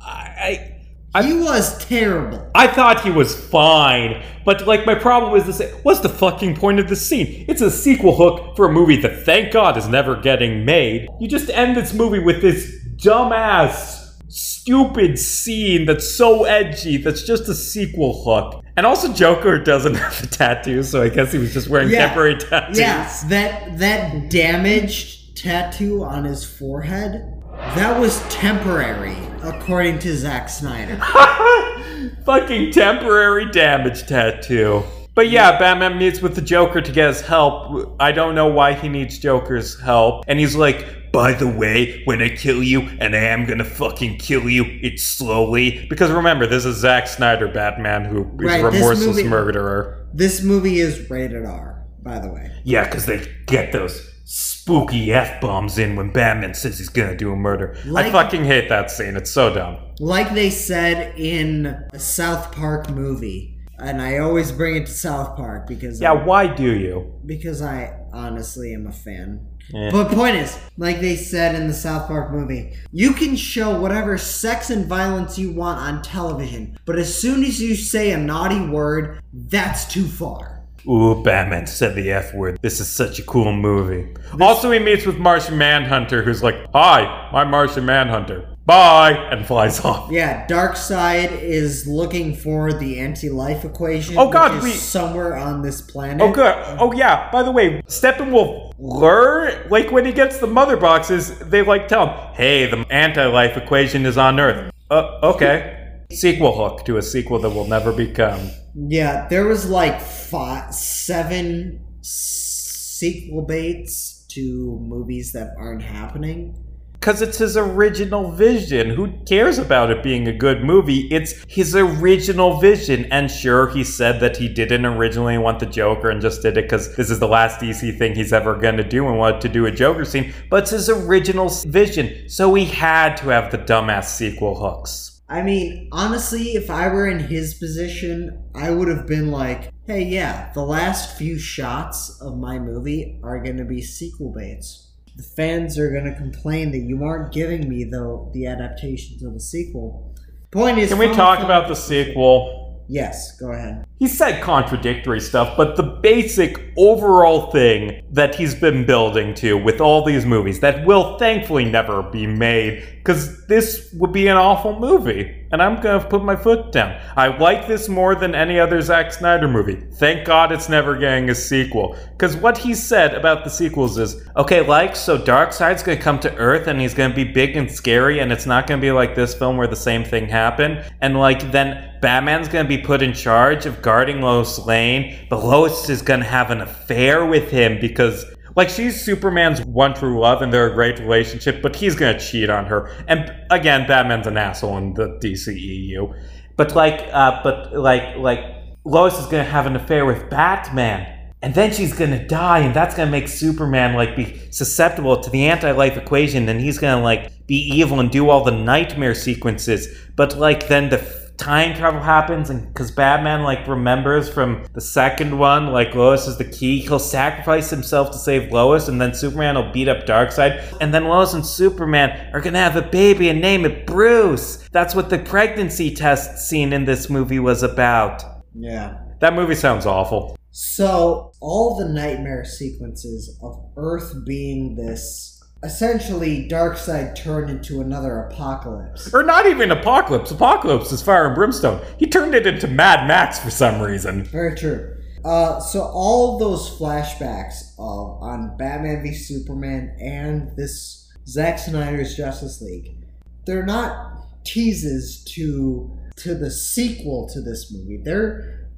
I. I He was terrible. I thought he was fine, but like my problem is this: what's the fucking point of this scene? It's a sequel hook for a movie that, thank God, is never getting made. You just end this movie with this dumbass, stupid scene that's so edgy. That's just a sequel hook. And also, Joker doesn't have a tattoo, so I guess he was just wearing Yeah. temporary tattoos. Yeah, that that damaged tattoo on his forehead, that was temporary, according to Zack Snyder. Fucking temporary damage tattoo. But yeah, Batman meets with the Joker to get his help. I don't know why he needs Joker's help. And he's like, by the way, when I kill you, and I am gonna fucking kill you, it's slowly. Because remember, this is Zack Snyder Batman who is Right, a this remorseless movie- murderer. This movie is rated R, by the way. Yeah, because they get those spooky F bombs in when Batman says he's gonna do a murder. I fucking hate that scene. It's so dumb. Like they said in a South Park movie, and I always bring it to South Park because Yeah, why do you? because I honestly am a fan. Eh. But point is, like they said in the South Park movie, you can show whatever sex and violence you want on television, but as soon as you say a naughty word, that's too far. Ooh, Batman said the F word. This is such a cool movie. Also, he meets with Martian Manhunter, who's like, Hi, I'm Martian Manhunter. Bye! And flies off. Yeah, Darkseid is looking for the anti-life equation. Oh, God, which is we- somewhere on this planet. Oh, good. Oh, yeah. By the way, Steppenwolf learn, like, when he gets the mother boxes, they, like, tell him, Hey, the anti life equation is on Earth. Uh, okay. Sequel hook to a sequel that will never become. Yeah, there was like five, seven sequel baits to movies that aren't happening. Because it's his original vision. Who cares about it being a good movie? It's his original vision. And sure, he said that he didn't originally want the Joker and just did it because this is the last DC thing he's ever going to do and wanted to do a Joker scene. But it's his original vision. So he had to have the dumbass sequel hooks. I mean, honestly, if I were in his position, I would have been like, hey, yeah, the last few shots of my movie are going to be sequel baits. The fans are going to complain that you aren't giving me the, the adaptations of the sequel. Point is, Can we talk about the sequel? Yes, go ahead. He said contradictory stuff, but the basic overall thing that he's been building to with all these movies that will thankfully never be made, because this would be an awful movie. And I'm gonna put my foot down. I like this more than any other Zack Snyder movie. Thank God it's never getting a sequel. Because what he said about the sequels is okay, like, so Darkseid's gonna come to Earth and he's gonna be big and scary, and it's not gonna be like this film where the same thing happened. And like, then Batman's gonna be put in charge of guarding Lois Lane, but Lois is gonna have an affair with him because like she's Superman's one true love and they're a great relationship, but he's gonna cheat on her. And again, Batman's an asshole in the DCEU. But like, uh, but like, like Lois is gonna have an affair with Batman. And then she's gonna die, and that's gonna make Superman like be susceptible to the anti-life equation, and he's gonna like be evil and do all the nightmare sequences. But like then the time travel happens and because batman like remembers from the second one like lois is the key he'll sacrifice himself to save lois and then superman will beat up darkseid. And then lois and superman are gonna have a baby and name it bruce. That's what the pregnancy test scene in this movie was about. Yeah. that movie sounds awful. So, all the nightmare sequences of Earth being this essentially Darkseid turned into another Apokolips. or not even Apokolips Apokolips is fire and brimstone he turned it into mad max for some reason Very true. Uh, so all those flashbacks of on Batman v Superman and this Zack Snyder's Justice League, they're not teases to to the sequel to this movie. They're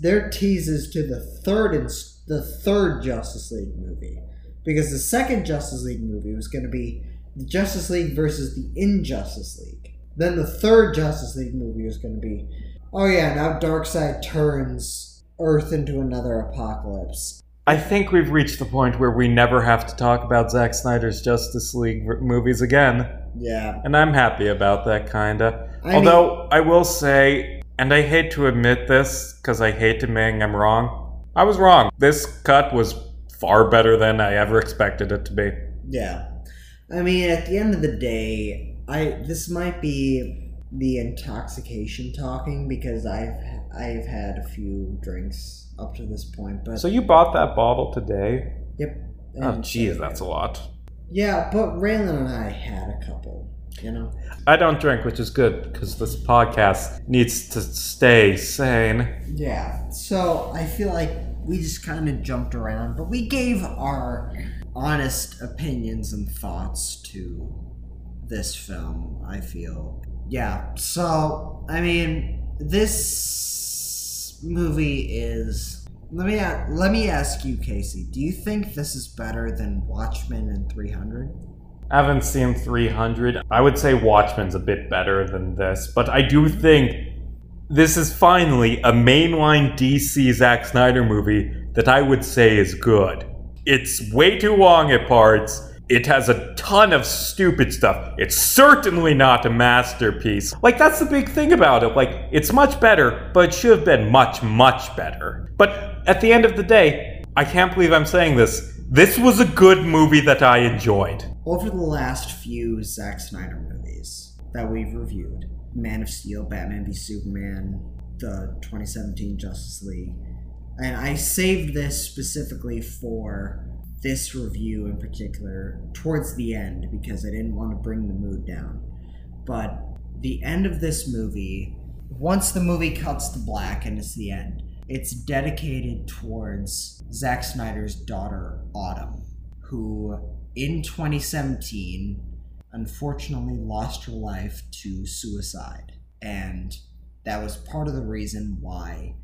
they're teases to the third and the third Justice League movie because the second Justice League movie was going to be the Justice League versus the Injustice League. Then the third Justice League movie was going to be oh yeah now Darkseid turns Earth into another Apokolips. I think we've reached the point where we never have to talk about Zack Snyder's Justice League movies again, Yeah. and I'm happy about that kinda. I Although I will say, and I hate to admit this because I hate admitting I'm wrong, I was wrong. This cut was far better than I ever expected it to be. Yeah. I mean, at the end of the day, I this might be the intoxication talking because I've I've had a few drinks up to this point, but So you bought that bottle today? yep. Oh, jeez, that's a lot. yeah. But Raylan and I had a couple. You know. I don't drink, which is good because this podcast needs to stay sane. Yeah. So I feel like we just kind of jumped around, but we gave our honest opinions and thoughts to this film, I feel. Yeah. So, I mean, this movie is let me let me ask you, Casey. Do you think this is better than Watchmen and 300? I haven't seen 300. I would say Watchmen's a bit better than this, but I do think this is finally a mainline DC Zack Snyder movie that I would say is good. It's way too long at parts. It has a ton of stupid stuff. It's certainly not a masterpiece. Like, that's the big thing about it. Like, it's much better, but it should have been much, much better. But at the end of the day, I can't believe I'm saying this. This was a good movie that I enjoyed. Over the last few Zack Snyder movies that we've reviewed Man of Steel, Batman v Superman, the 2017 Justice League, and I saved this specifically for this review in particular towards the end because I didn't want to bring the mood down. But the end of this movie, once the movie cuts to black and it's the end, it's dedicated towards Zack Snyder's daughter, Autumn, who in 2017 unfortunately lost her life to suicide. And that was part of the reason why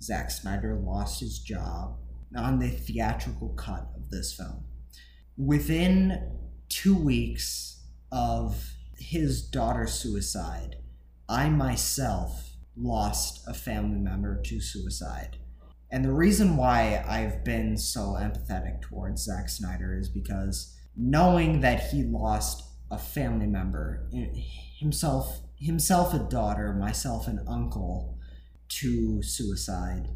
Zack Snyder lost his job on the theatrical cut of this film. Within two weeks of his daughter's suicide, I myself lost a family member to suicide. And the reason why I've been so empathetic towards Zack Snyder is because knowing that he lost a family member, himself, himself a daughter, myself an uncle, to suicide,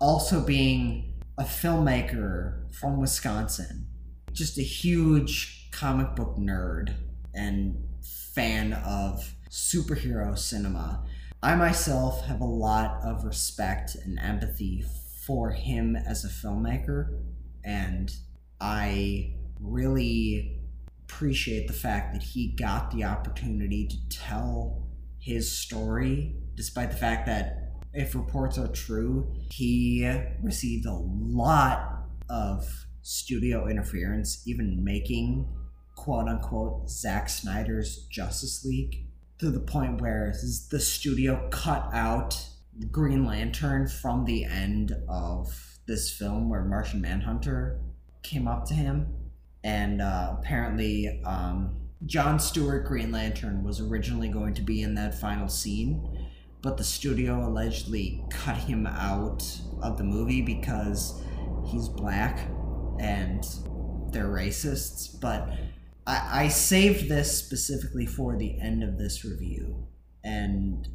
also being a filmmaker from Wisconsin, just a huge comic book nerd and fan of superhero cinema. I myself have a lot of respect and empathy for him as a filmmaker, and I really appreciate the fact that he got the opportunity to tell his story, despite the fact that if reports are true, he received a lot of studio interference, even making quote unquote Zack Snyder's Justice League to the point where the studio cut out Green Lantern from the end of this film where Martian Manhunter came up to him. And uh, apparently, um, John Stewart Green Lantern was originally going to be in that final scene, but the studio allegedly cut him out of the movie because he's black and they're racists. But I, I saved this specifically for the end of this review. And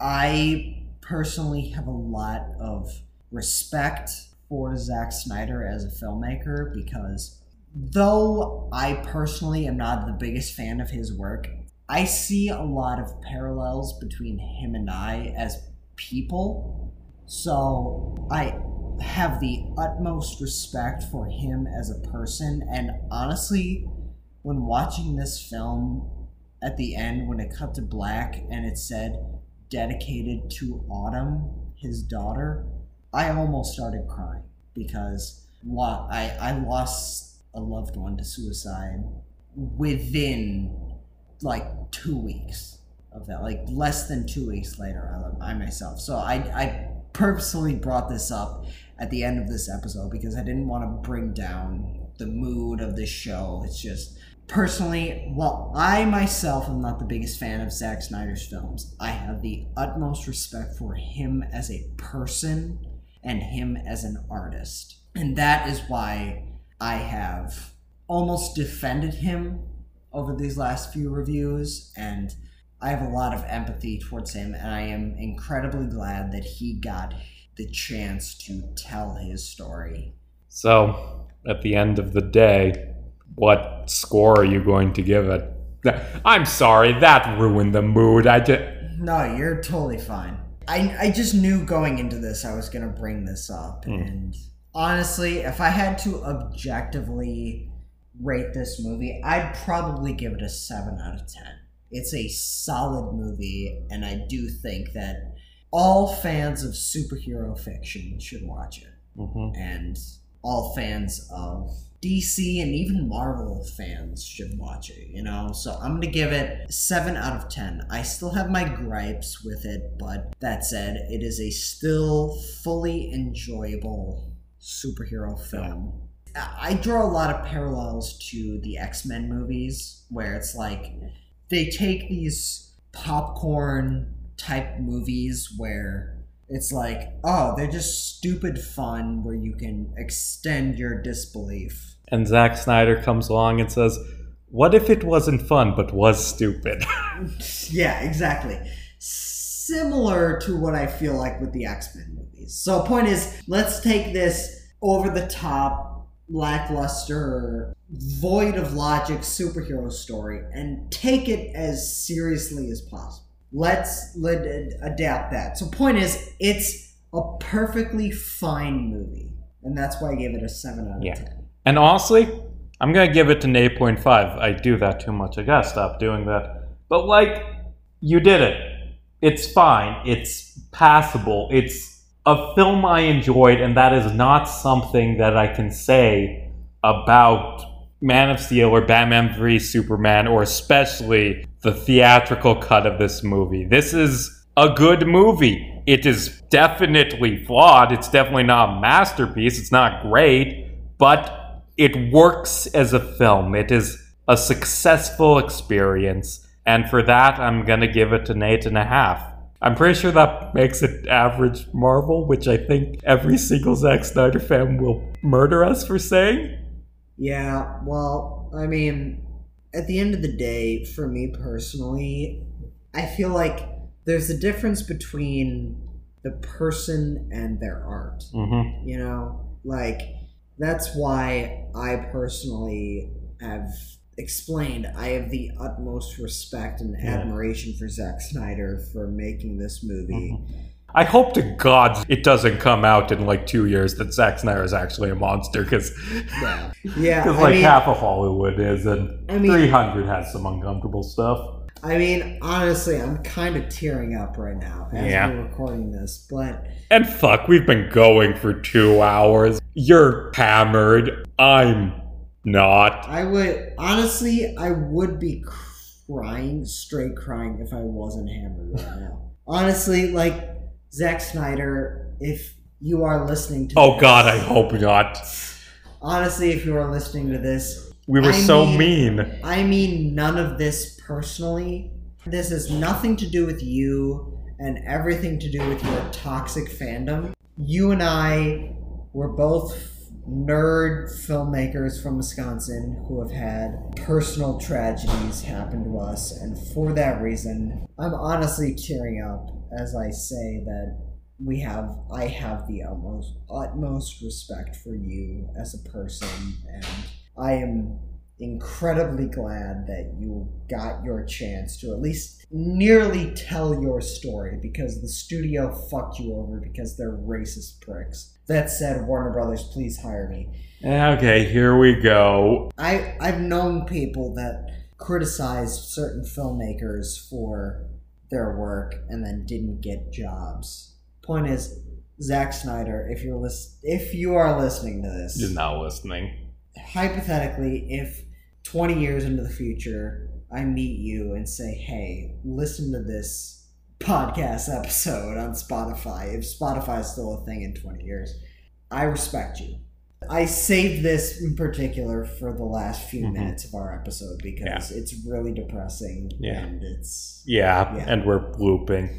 I personally have a lot of respect for Zack Snyder as a filmmaker because though I personally am not the biggest fan of his work, I see a lot of parallels between him and I as people. So I have the utmost respect for him as a person. And honestly, when watching this film at the end, when it cut to black and it said dedicated to Autumn, his daughter, I almost started crying because I, I lost a loved one to suicide within like two weeks of that, like less than two weeks later, I, I myself. So I, I purposely brought this up at the end of this episode because I didn't want to bring down the mood of this show. It's just personally, while I myself am not the biggest fan of Zack Snyder's films, I have the utmost respect for him as a person and him as an artist. And that is why I have almost defended him over these last few reviews and I have a lot of empathy towards him and I am incredibly glad that he got the chance to tell his story. So, at the end of the day, what score are you going to give it? I'm sorry, that ruined the mood. I just No, you're totally fine. I I just knew going into this I was going to bring this up Mm. and honestly, if I had to objectively rate this movie, I'd probably give it a 7 out of 10. It's a solid movie and I do think that all fans of superhero fiction should watch it Mhm. and all fans of DC and even Marvel fans should watch it, you know? So I'm gonna give it 7 out of 10. I still have my gripes with it, but that said, it is a still fully enjoyable superhero film. I draw a lot of parallels to the X Men movies, where it's like they take these popcorn type movies where it's like, oh, they're just stupid fun where you can extend your disbelief. And Zack Snyder comes along and says, What if it wasn't fun but was stupid? yeah, exactly. Similar to what I feel like with the X Men movies. So, point is, let's take this over the top, lackluster, void of logic superhero story and take it as seriously as possible. Let's let adapt that. So, point is, it's a perfectly fine movie, and that's why I gave it a seven out of Yeah. ten. and honestly, I'm going to give it an 8.5. I do that too much. I got to stop doing that. But, like, you did it. It's fine. It's passable. It's a film I enjoyed, and that is not something that I can say about Man of Steel or Batman v Superman, or especially the theatrical cut of this movie. This is a good movie. It is definitely flawed. It's definitely not a masterpiece. It's not great, but it works as a film. It is a successful experience. And for that, I'm going to give it an eight and a half. I'm pretty sure that makes it average Marvel, which I think every single Zack Snyder fan will murder us for saying. Yeah, well, I mean, at the end of the day, for me personally, I feel like there's a difference between the person and their art. Mm-hmm. You know, like that's why I personally have explained I have the utmost respect and Yeah. admiration for Zack Snyder for making this movie. Mm-hmm. I hope to God it doesn't come out in like two years that Zack Snyder is actually a monster, because Yeah, yeah. like mean, half of Hollywood is, and I mean- 300 has some uncomfortable stuff. I mean, honestly, I'm kind of tearing up right now as Yeah. we're recording this, but And fuck, we've been going for two hours. You're hammered. I'm not. I would honestly, I would be crying, straight crying, if I wasn't hammered right now. honestly, like Zack Snyder, if you are listening to, Oh this- god, I hope not. Honestly, if you are listening to this, We were I so mean- mean. I mean none of this personally. This has nothing to do with you and everything to do with your toxic fandom. You and I were both nerd filmmakers from Wisconsin who have had personal tragedies happen to us, and for that reason, I'm honestly tearing up as I say that we have I have the utmost utmost respect for you as a person and I am incredibly glad that you got your chance to at least nearly tell your story because the studio fucked you over because they're racist pricks. That said, Warner Brothers, please hire me. Okay, here we go. I I've known people that criticized certain filmmakers for their work and then didn't get jobs. Point is, Zack Snyder, if you're lis- if you are listening to this, You're not listening. hypothetically, if 20 years into the future, I meet you and say, hey, listen to this podcast episode on Spotify, if Spotify is still a thing in 20 years, I respect you. I saved this in particular for the last few Mhm. minutes of our episode because it's really depressing Yeah. and it's Yeah, Yeah. and we're looping.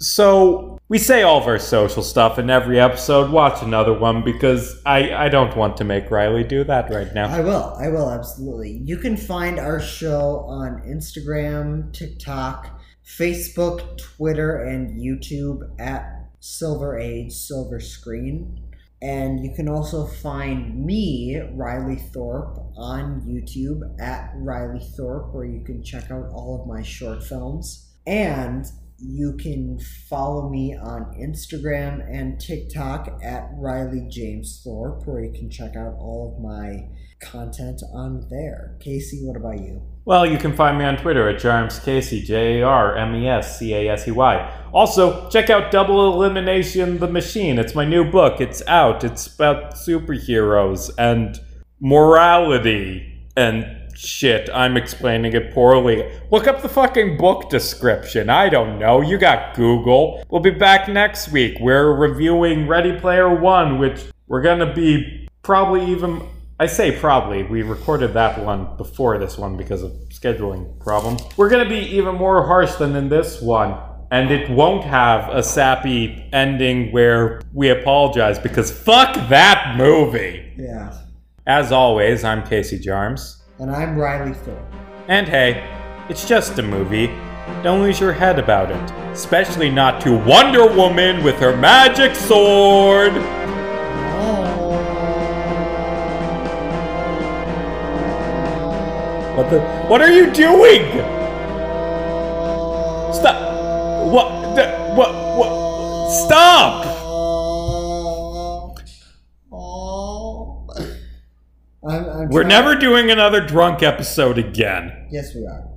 So we say all of our social stuff in every episode. Watch another one because I I don't want to make Riley do that right now. I will. I will absolutely. You can find our show on Instagram, TikTok, Facebook, Twitter, and YouTube at Silver Age Silver Screen. And you can also find me, Riley Thorpe, on YouTube at Riley Thorpe, where you can check out all of my short films. And you can follow me on Instagram and TikTok at Riley James Thorpe, where you can check out all of my content on there. Casey, what about you? Well, you can find me on Twitter at Jarms Casey, J A R M E S C A S E Y. Also, check out Double Elimination the Machine. It's my new book. It's out. It's about superheroes and morality and shit. I'm explaining it poorly. Look up the fucking book description. I don't know. You got Google. We'll be back next week. We're reviewing Ready Player One, which we're gonna be probably even I say probably. We recorded that one before this one because of scheduling problems. We're to be even more harsh than in this one. And it won't have a sappy ending where we apologize because fuck that movie. Yeah. As always, I'm Casey Jarms. And I'm Riley Thorpe. And hey, it's just a movie. Don't lose your head about it. Especially not to Wonder Woman with her magic sword. Oh. What the? What are you doing? Stop! What? The, what? What? Stop! I'm, I'm We're trying- never doing another drunk episode again. Yes, we are.